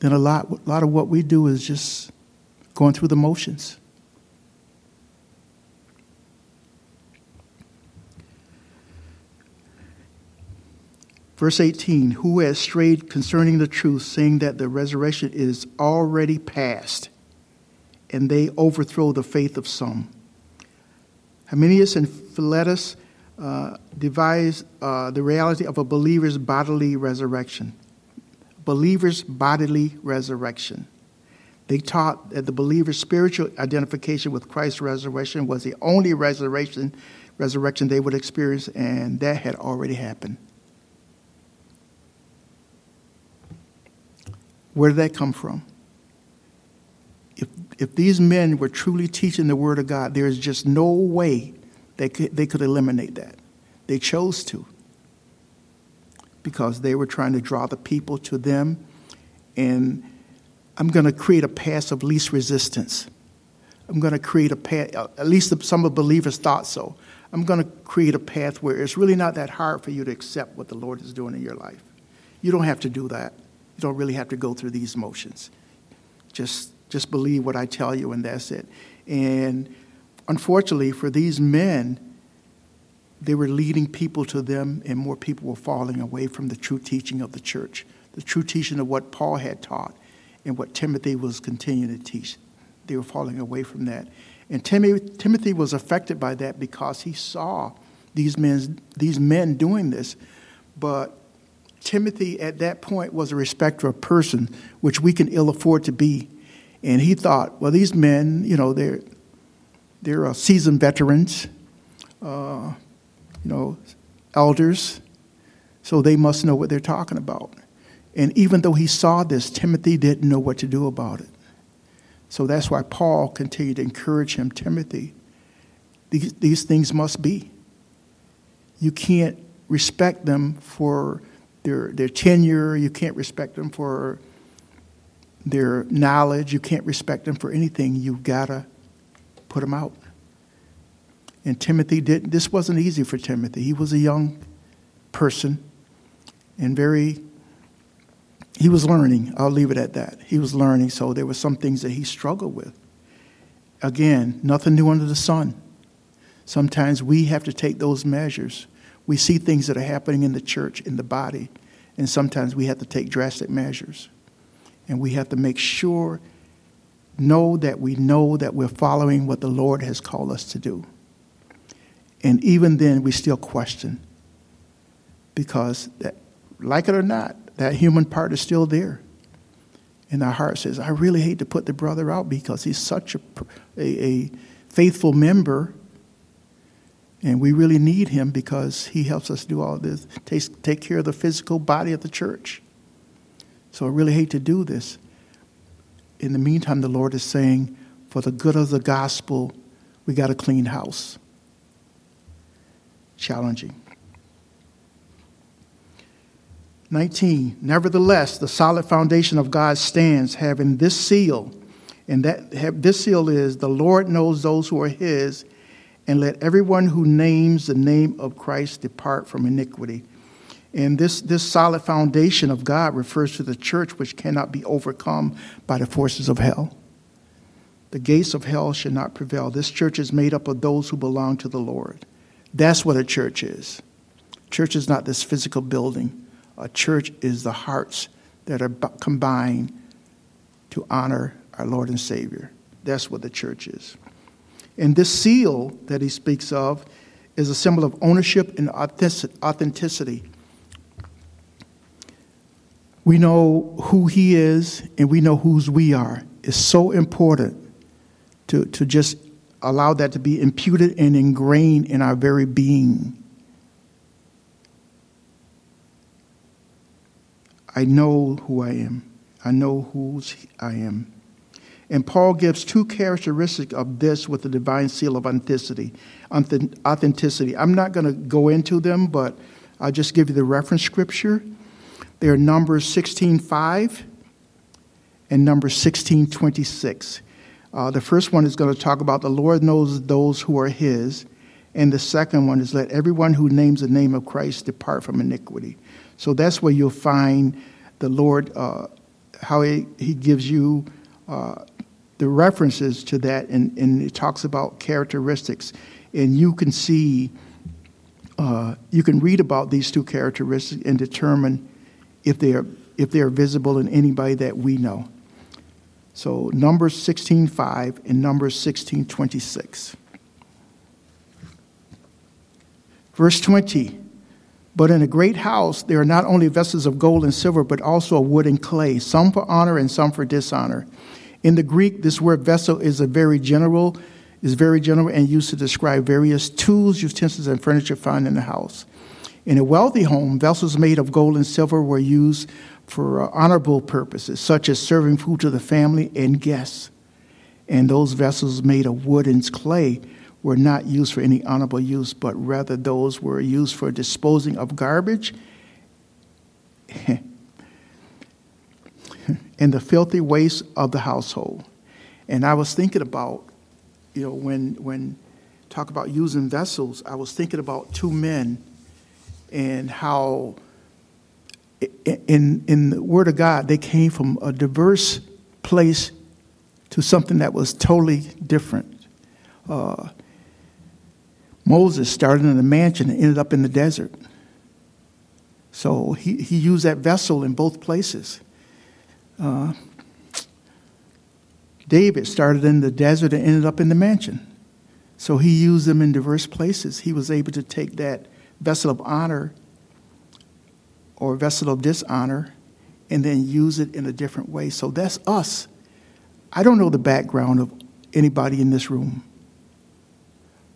then a lot, a lot of what we do is just going through the motions. Verse 18 Who has strayed concerning the truth, saying that the resurrection is already past, and they overthrow the faith of some. Hymenaeus and Philetus uh, devise uh, the reality of a believer's bodily resurrection. Believer's bodily resurrection. They taught that the believer's spiritual identification with Christ's resurrection was the only resurrection, resurrection they would experience, and that had already happened. Where did that come from? if these men were truly teaching the Word of God, there is just no way they could, they could eliminate that. They chose to because they were trying to draw the people to them. And I'm going to create a path of least resistance. I'm going to create a path, at least some of believers thought so. I'm going to create a path where it's really not that hard for you to accept what the Lord is doing in your life. You don't have to do that. You don't really have to go through these motions. Just, just believe what I tell you, and that's it. And unfortunately, for these men, they were leading people to them, and more people were falling away from the true teaching of the church, the true teaching of what Paul had taught and what Timothy was continuing to teach. They were falling away from that. And Timothy was affected by that because he saw these men, these men doing this. But Timothy, at that point, was a respecter of person, which we can ill afford to be. And he thought, well, these men, you know, they're, they're uh, seasoned veterans, uh, you know, elders, so they must know what they're talking about. And even though he saw this, Timothy didn't know what to do about it. So that's why Paul continued to encourage him, Timothy, these, these things must be. You can't respect them for their, their tenure, you can't respect them for their knowledge, you can't respect them for anything. You've got to put them out. And Timothy did this wasn't easy for Timothy. He was a young person and very he was learning. I'll leave it at that. He was learning, so there were some things that he struggled with. Again, nothing new under the sun. Sometimes we have to take those measures. We see things that are happening in the church, in the body, and sometimes we have to take drastic measures. And we have to make sure, know that we know that we're following what the Lord has called us to do. And even then, we still question because, that, like it or not, that human part is still there. And our heart says, I really hate to put the brother out because he's such a, a, a faithful member. And we really need him because he helps us do all this, take, take care of the physical body of the church. So I really hate to do this. In the meantime, the Lord is saying, for the good of the gospel, we got a clean house. Challenging. 19. Nevertheless, the solid foundation of God stands, having this seal, and that have, this seal is the Lord knows those who are his, and let everyone who names the name of Christ depart from iniquity. And this, this solid foundation of God refers to the church which cannot be overcome by the forces of hell. The gates of hell should not prevail. This church is made up of those who belong to the Lord. That's what a church is. Church is not this physical building. A church is the hearts that are combined to honor our Lord and Savior. That's what the church is. And this seal that he speaks of is a symbol of ownership and authenticity. We know who he is and we know whose we are. It's so important to, to just allow that to be imputed and ingrained in our very being. I know who I am. I know whose I am. And Paul gives two characteristics of this with the divine seal of authenticity. Authenticity. I'm not going to go into them, but I'll just give you the reference scripture. They are Numbers 16:5 and Numbers 16:26. Uh, the first one is going to talk about the Lord knows those who are His, and the second one is let everyone who names the name of Christ depart from iniquity. So that's where you'll find the Lord, uh, how he, he gives you uh, the references to that, and, and it talks about characteristics. And you can see, uh, you can read about these two characteristics and determine if they are, if they are visible in anybody that we know. So Numbers 16.5 and Numbers 16.26. Verse 20. But in a great house, there are not only vessels of gold and silver, but also of wood and clay, some for honor and some for dishonor. In the Greek, this word vessel is a very general, is very general and used to describe various tools, utensils, and furniture found in the house. In a wealthy home, vessels made of gold and silver were used for uh, honorable purposes, such as serving food to the family and guests. and those vessels made of wood and clay were not used for any honorable use, but rather those were used for disposing of garbage [LAUGHS] and the filthy waste of the household. And I was thinking about, you know, when when talk about using vessels, I was thinking about two men and how in in the Word of God they came from a diverse place to something that was totally different. Uh, Moses started in a mansion and ended up in the desert. So he, he used that vessel in both places. Uh, David started in the desert and ended up in the mansion. So he used them in diverse places. He was able to take that vessel of honor or vessel of dishonor and then use it in a different way. So that's us. I don't know the background of anybody in this room,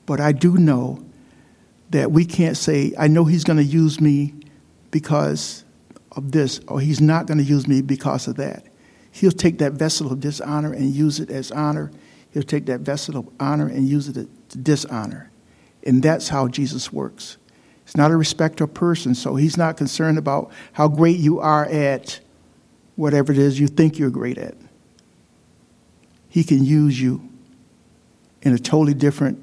but I do know that we can't say, I know he's going to use me because of this, or he's not going to use me because of that. He'll take that vessel of dishonor and use it as honor. He'll take that vessel of honor and use it to dishonor. And that's how Jesus works. He's not a respecter of person, so he's not concerned about how great you are at whatever it is you think you're great at. He can use you in a totally different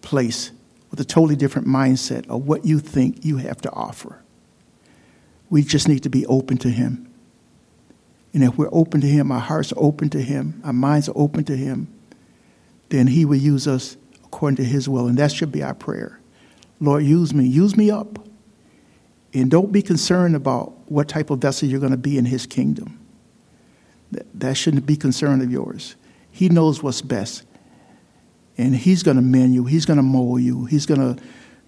place with a totally different mindset of what you think you have to offer. We just need to be open to Him. And if we're open to Him, our hearts are open to Him, our minds are open to Him, then He will use us according to His will. And that should be our prayer. Lord, use me. Use me up. And don't be concerned about what type of vessel you're going to be in His kingdom. That, that shouldn't be concern of yours. He knows what's best. And He's going to mend you, He's going to mold you, He's going to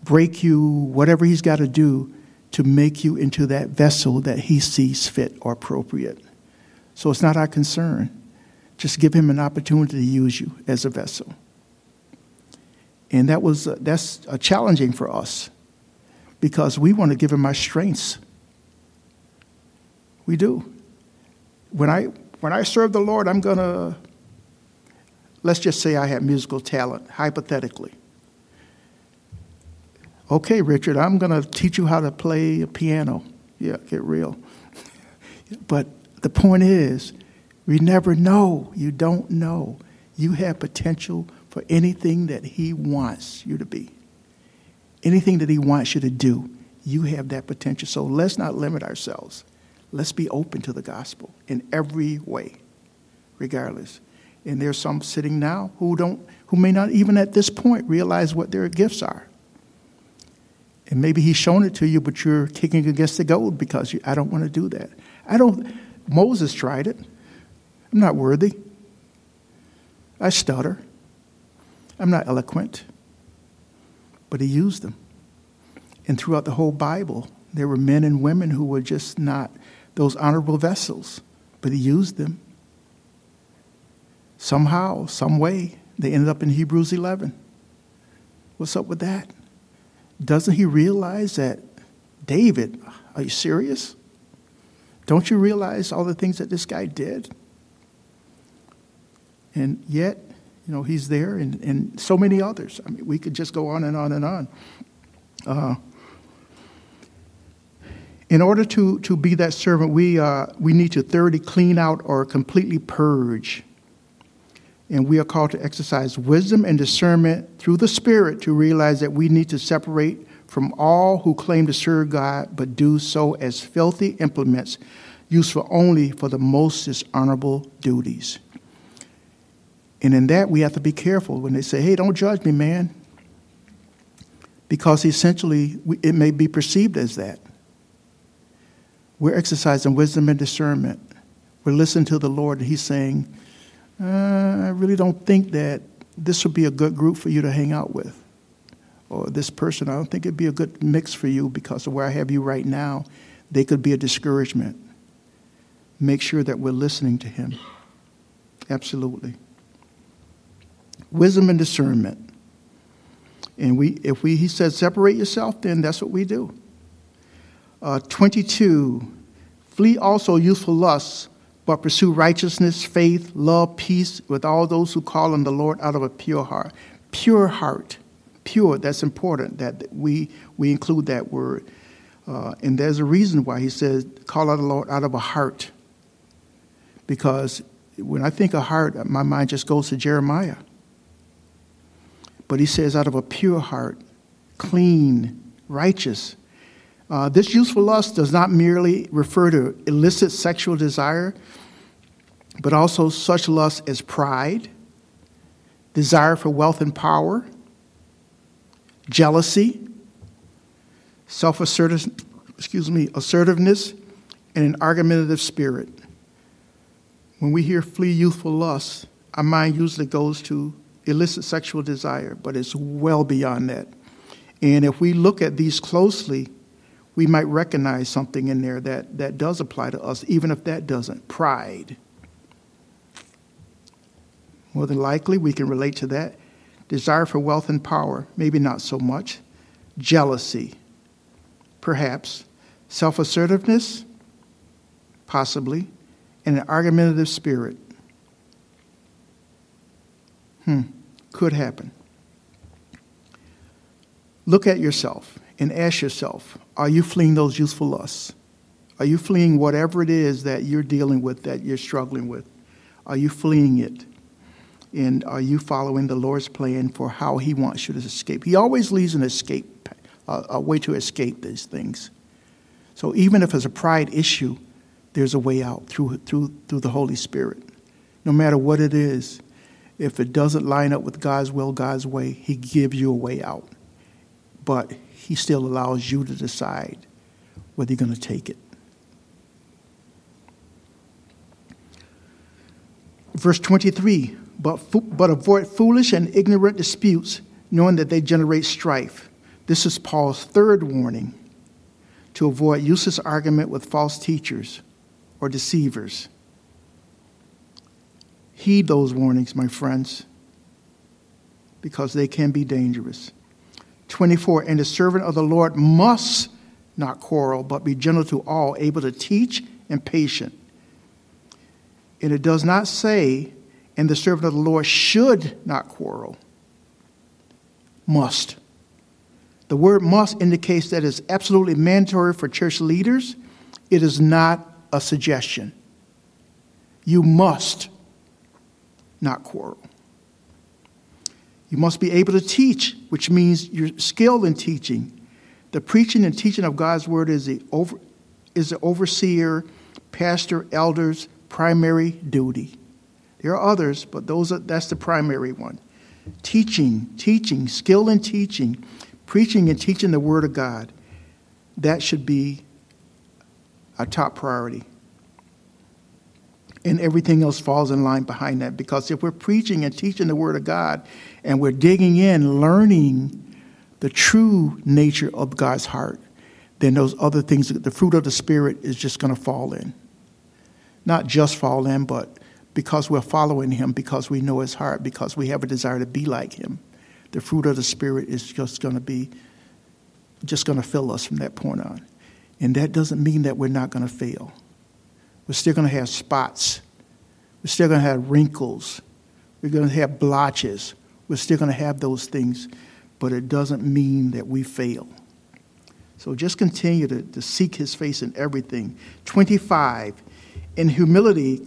break you, whatever He's got to do to make you into that vessel that He sees fit or appropriate. So it's not our concern. Just give him an opportunity to use you as a vessel. And that was uh, that's uh, challenging for us because we want to give him our strengths. We do. When I when I serve the Lord, I'm going to let's just say I have musical talent hypothetically. Okay, Richard, I'm going to teach you how to play a piano. Yeah, get real. [LAUGHS] but the point is, we never know. You don't know. You have potential for anything that He wants you to be, anything that He wants you to do. You have that potential. So let's not limit ourselves. Let's be open to the gospel in every way, regardless. And there's some sitting now who don't, who may not even at this point realize what their gifts are. And maybe he's shown it to you, but you're kicking against the goad because you, I don't want to do that. I don't. Moses tried it. I'm not worthy. I stutter. I'm not eloquent. But he used them. And throughout the whole Bible, there were men and women who were just not those honorable vessels, but he used them. Somehow, some way, they ended up in Hebrews 11. What's up with that? Doesn't he realize that David, are you serious? Don't you realize all the things that this guy did? And yet, you know, he's there and, and so many others. I mean, we could just go on and on and on. Uh, in order to, to be that servant, we, uh, we need to thoroughly clean out or completely purge. And we are called to exercise wisdom and discernment through the Spirit to realize that we need to separate from all who claim to serve God but do so as filthy implements useful only for the most dishonorable duties. And in that, we have to be careful when they say, hey, don't judge me, man. Because essentially, it may be perceived as that. We're exercising wisdom and discernment. We're listening to the Lord, and He's saying, uh, I really don't think that this would be a good group for you to hang out with or this person, I don't think it'd be a good mix for you because of where I have you right now. They could be a discouragement. Make sure that we're listening to him. Absolutely. Wisdom and discernment. And we, if we, he says, separate yourself, then that's what we do. Uh, 22, flee also youthful lusts, but pursue righteousness, faith, love, peace with all those who call on the Lord out of a pure heart. Pure heart. Pure, that's important that we, we include that word. Uh, and there's a reason why he says, call out the Lord out of a heart. Because when I think of heart, my mind just goes to Jeremiah. But he says, out of a pure heart, clean, righteous. Uh, this useful lust does not merely refer to illicit sexual desire, but also such lust as pride, desire for wealth and power, jealousy, self excuse me, assertiveness, and an argumentative spirit. When we hear flee youthful lust, our mind usually goes to illicit sexual desire, but it's well beyond that. And if we look at these closely, we might recognize something in there that, that does apply to us, even if that doesn't. Pride. More than likely, we can relate to that. Desire for wealth and power, maybe not so much. Jealousy, perhaps. Self assertiveness, possibly. And an argumentative spirit. Hmm, could happen. Look at yourself and ask yourself are you fleeing those useful lusts? Are you fleeing whatever it is that you're dealing with, that you're struggling with? Are you fleeing it? And are you following the Lord's plan for how He wants you to escape? He always leaves an escape, a way to escape these things. So even if it's a pride issue, there's a way out through, through, through the Holy Spirit. No matter what it is, if it doesn't line up with God's will, God's way, He gives you a way out. But He still allows you to decide whether you're going to take it. Verse 23 but, but avoid foolish and ignorant disputes, knowing that they generate strife. This is Paul's third warning to avoid useless argument with false teachers or deceivers. Heed those warnings, my friends, because they can be dangerous. 24 And the servant of the Lord must not quarrel, but be gentle to all, able to teach and patient. And it does not say, and the servant of the Lord should not quarrel. Must. The word must indicates that it's absolutely mandatory for church leaders. It is not a suggestion. You must not quarrel. You must be able to teach, which means you're skilled in teaching. The preaching and teaching of God's word is the, over, is the overseer, pastor, elders' primary duty. There are others, but those are, that's the primary one. Teaching, teaching, skill in teaching, preaching and teaching the word of God. That should be a top priority and everything else falls in line behind that. Because if we're preaching and teaching the Word of God and we're digging in, learning the true nature of God's heart, then those other things, the fruit of the Spirit is just going to fall in. Not just fall in, but because we're following Him, because we know His heart, because we have a desire to be like Him, the fruit of the Spirit is just going to be, just going to fill us from that point on. And that doesn't mean that we're not going to fail. We're still going to have spots. We're still going to have wrinkles. We're going to have blotches. We're still going to have those things, but it doesn't mean that we fail. So just continue to, to seek his face in everything. 25, in humility,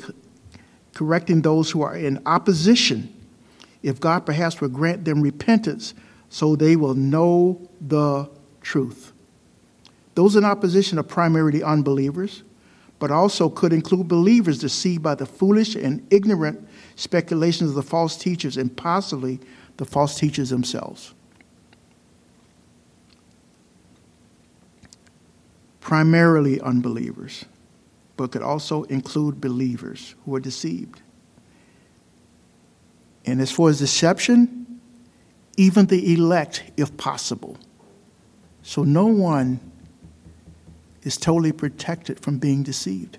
correcting those who are in opposition, if God perhaps will grant them repentance so they will know the truth. Those in opposition are primarily unbelievers but also could include believers deceived by the foolish and ignorant speculations of the false teachers and possibly the false teachers themselves. Primarily unbelievers, but could also include believers who are deceived. And as far as deception, even the elect, if possible. So no one is totally protected from being deceived.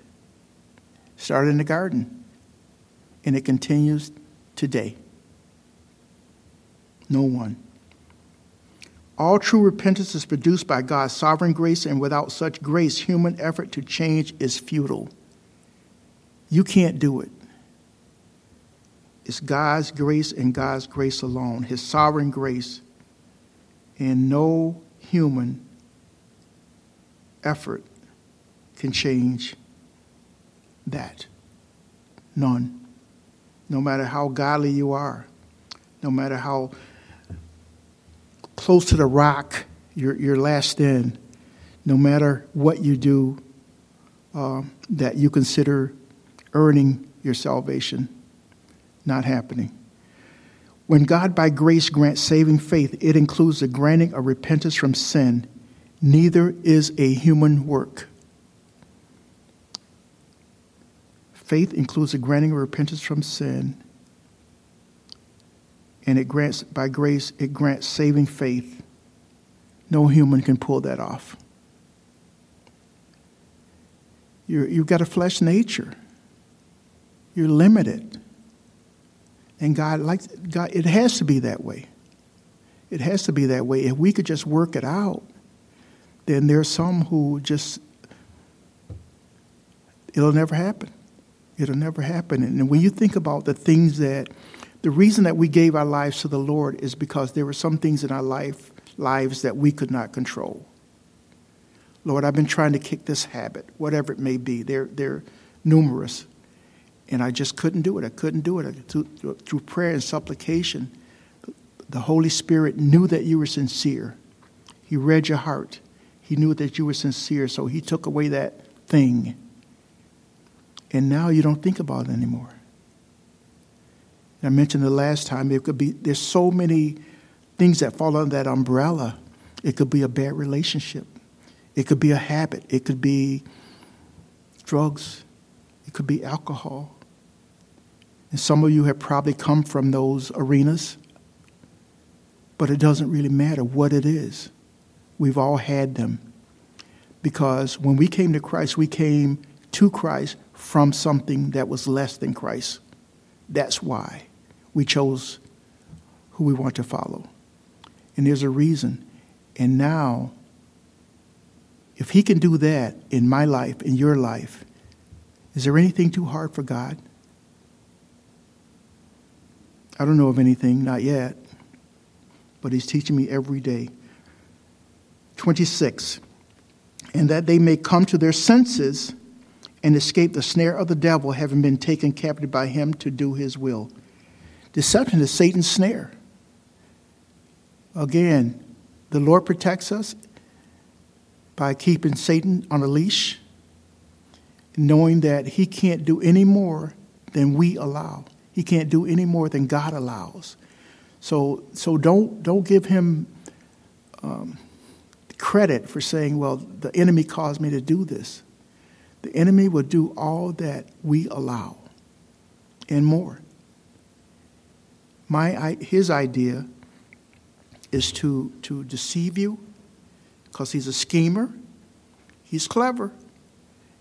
Started in the garden, and it continues today. No one. All true repentance is produced by God's sovereign grace, and without such grace, human effort to change is futile. You can't do it. It's God's grace and God's grace alone, His sovereign grace, and no human effort can change that. None. No matter how godly you are, no matter how close to the rock you're, you're lashed in, no matter what you do uh, that you consider earning your salvation, not happening. When God by grace grants saving faith, it includes the granting of repentance from sin. Neither is a human work. Faith includes the granting of repentance from sin, and it grants, by grace, it grants saving faith. No human can pull that off. you you've got a flesh nature. You're limited. And God likes God it has to be that way. It has to be that way. If we could just work it out, then there's some who just it'll never happen. It'll never happen. And when you think about the things that the reason that we gave our lives to the Lord is because there were some things in our life lives that we could not control. Lord, I've been trying to kick this habit, whatever it may be. They're, they're numerous. And I just couldn't do it. I couldn't do it. Through, through prayer and supplication, the Holy Spirit knew that you were sincere. He read your heart. He knew that you were sincere, so He took away that thing. And now you don't think about it anymore. And I mentioned the last time, it could be, there's so many things that fall under that umbrella. It could be a bad relationship. It could be a habit. It could be drugs. It could be alcohol. And some of you have probably come from those arenas, but it doesn't really matter what it is. We've all had them. Because when we came to Christ, we came to Christ from something that was less than Christ. That's why we chose who we want to follow. And there's a reason. And now, if He can do that in my life, in your life, is there anything too hard for God? I don't know of anything, not yet, but He's teaching me every day. 26. And that they may come to their senses and escape the snare of the devil, having been taken captive by him to do his will. Deception is Satan's snare. Again, the Lord protects us by keeping Satan on a leash, knowing that he can't do any more than we allow. He can't do any more than God allows. So, so don't, don't give him um, credit for saying, well, the enemy caused me to do this. The enemy will do all that we allow and more. My, his idea is to, to deceive you because he's a schemer, he's clever,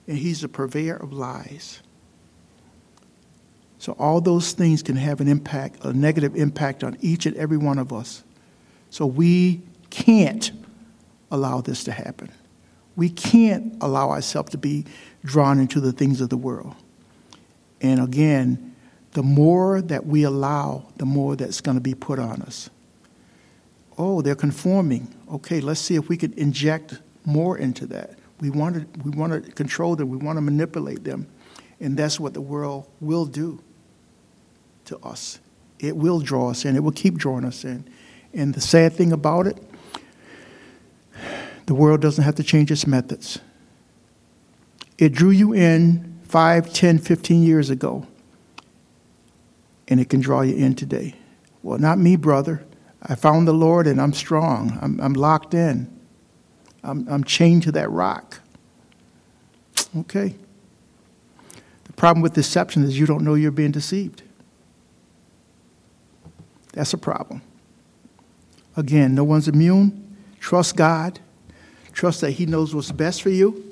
and he's a purveyor of lies. So all those things can have an impact, a negative impact on each and every one of us. So we can't allow this to happen. We can't allow ourselves to be drawn into the things of the world. And again, the more that we allow, the more that's going to be put on us. Oh, they're conforming. Okay, let's see if we can inject more into that. We want to, we want to control them, we want to manipulate them. And that's what the world will do to us. It will draw us in, it will keep drawing us in. And the sad thing about it, the world doesn't have to change its methods. It drew you in 5, 10, 15 years ago, and it can draw you in today. Well, not me, brother. I found the Lord and I'm strong. I'm, I'm locked in. I'm, I'm chained to that rock. Okay. The problem with deception is you don't know you're being deceived. That's a problem. Again, no one's immune. Trust God. Trust that He knows what's best for you.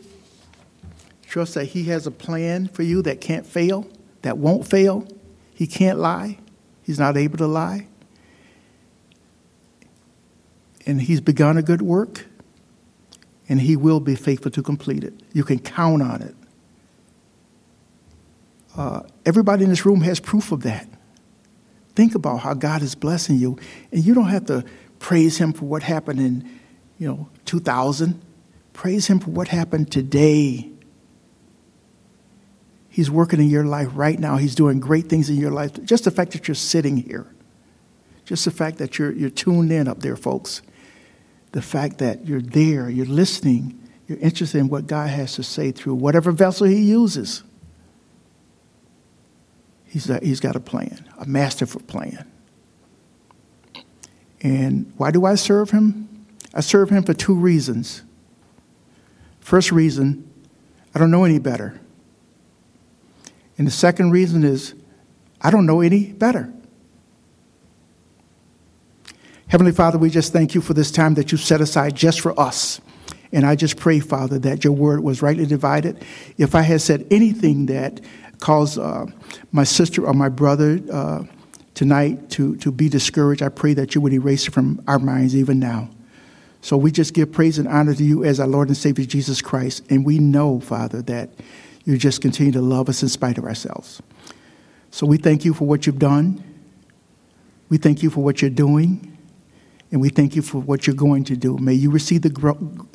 Trust that He has a plan for you that can't fail, that won't fail. He can't lie. He's not able to lie. And He's begun a good work, and He will be faithful to complete it. You can count on it. uh, everybody in this room has proof of that. Think about how God is blessing you, and you don't have to praise Him for what happened in, you know, 2000. Praise Him for what happened today. He's working in your life right now. He's doing great things in your life. Just the fact that you're sitting here, just the fact that you're, you're tuned in up there, folks, the fact that you're there, you're listening, you're interested in what God has to say through whatever vessel He uses. He's, a, he's got a plan, a masterful plan. And why do I serve him? I serve him for two reasons. First reason, I don't know any better. And the second reason is, I don't know any better. Heavenly Father, we just thank you for this time that you set aside just for us. And I just pray, Father, that your word was rightly divided. If I had said anything that caused uh, my sister or my brother uh, tonight to, to be discouraged, I pray that you would erase it from our minds even now. So we just give praise and honor to you as our Lord and Savior Jesus Christ. And we know, Father, that you just continue to love us in spite of ourselves. So we thank you for what you've done. We thank you for what you're doing. And we thank you for what you're going to do. May you receive the,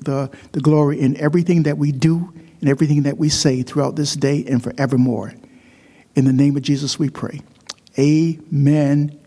the, the glory in everything that we do and everything that we say throughout this day and forevermore. In the name of Jesus, we pray. Amen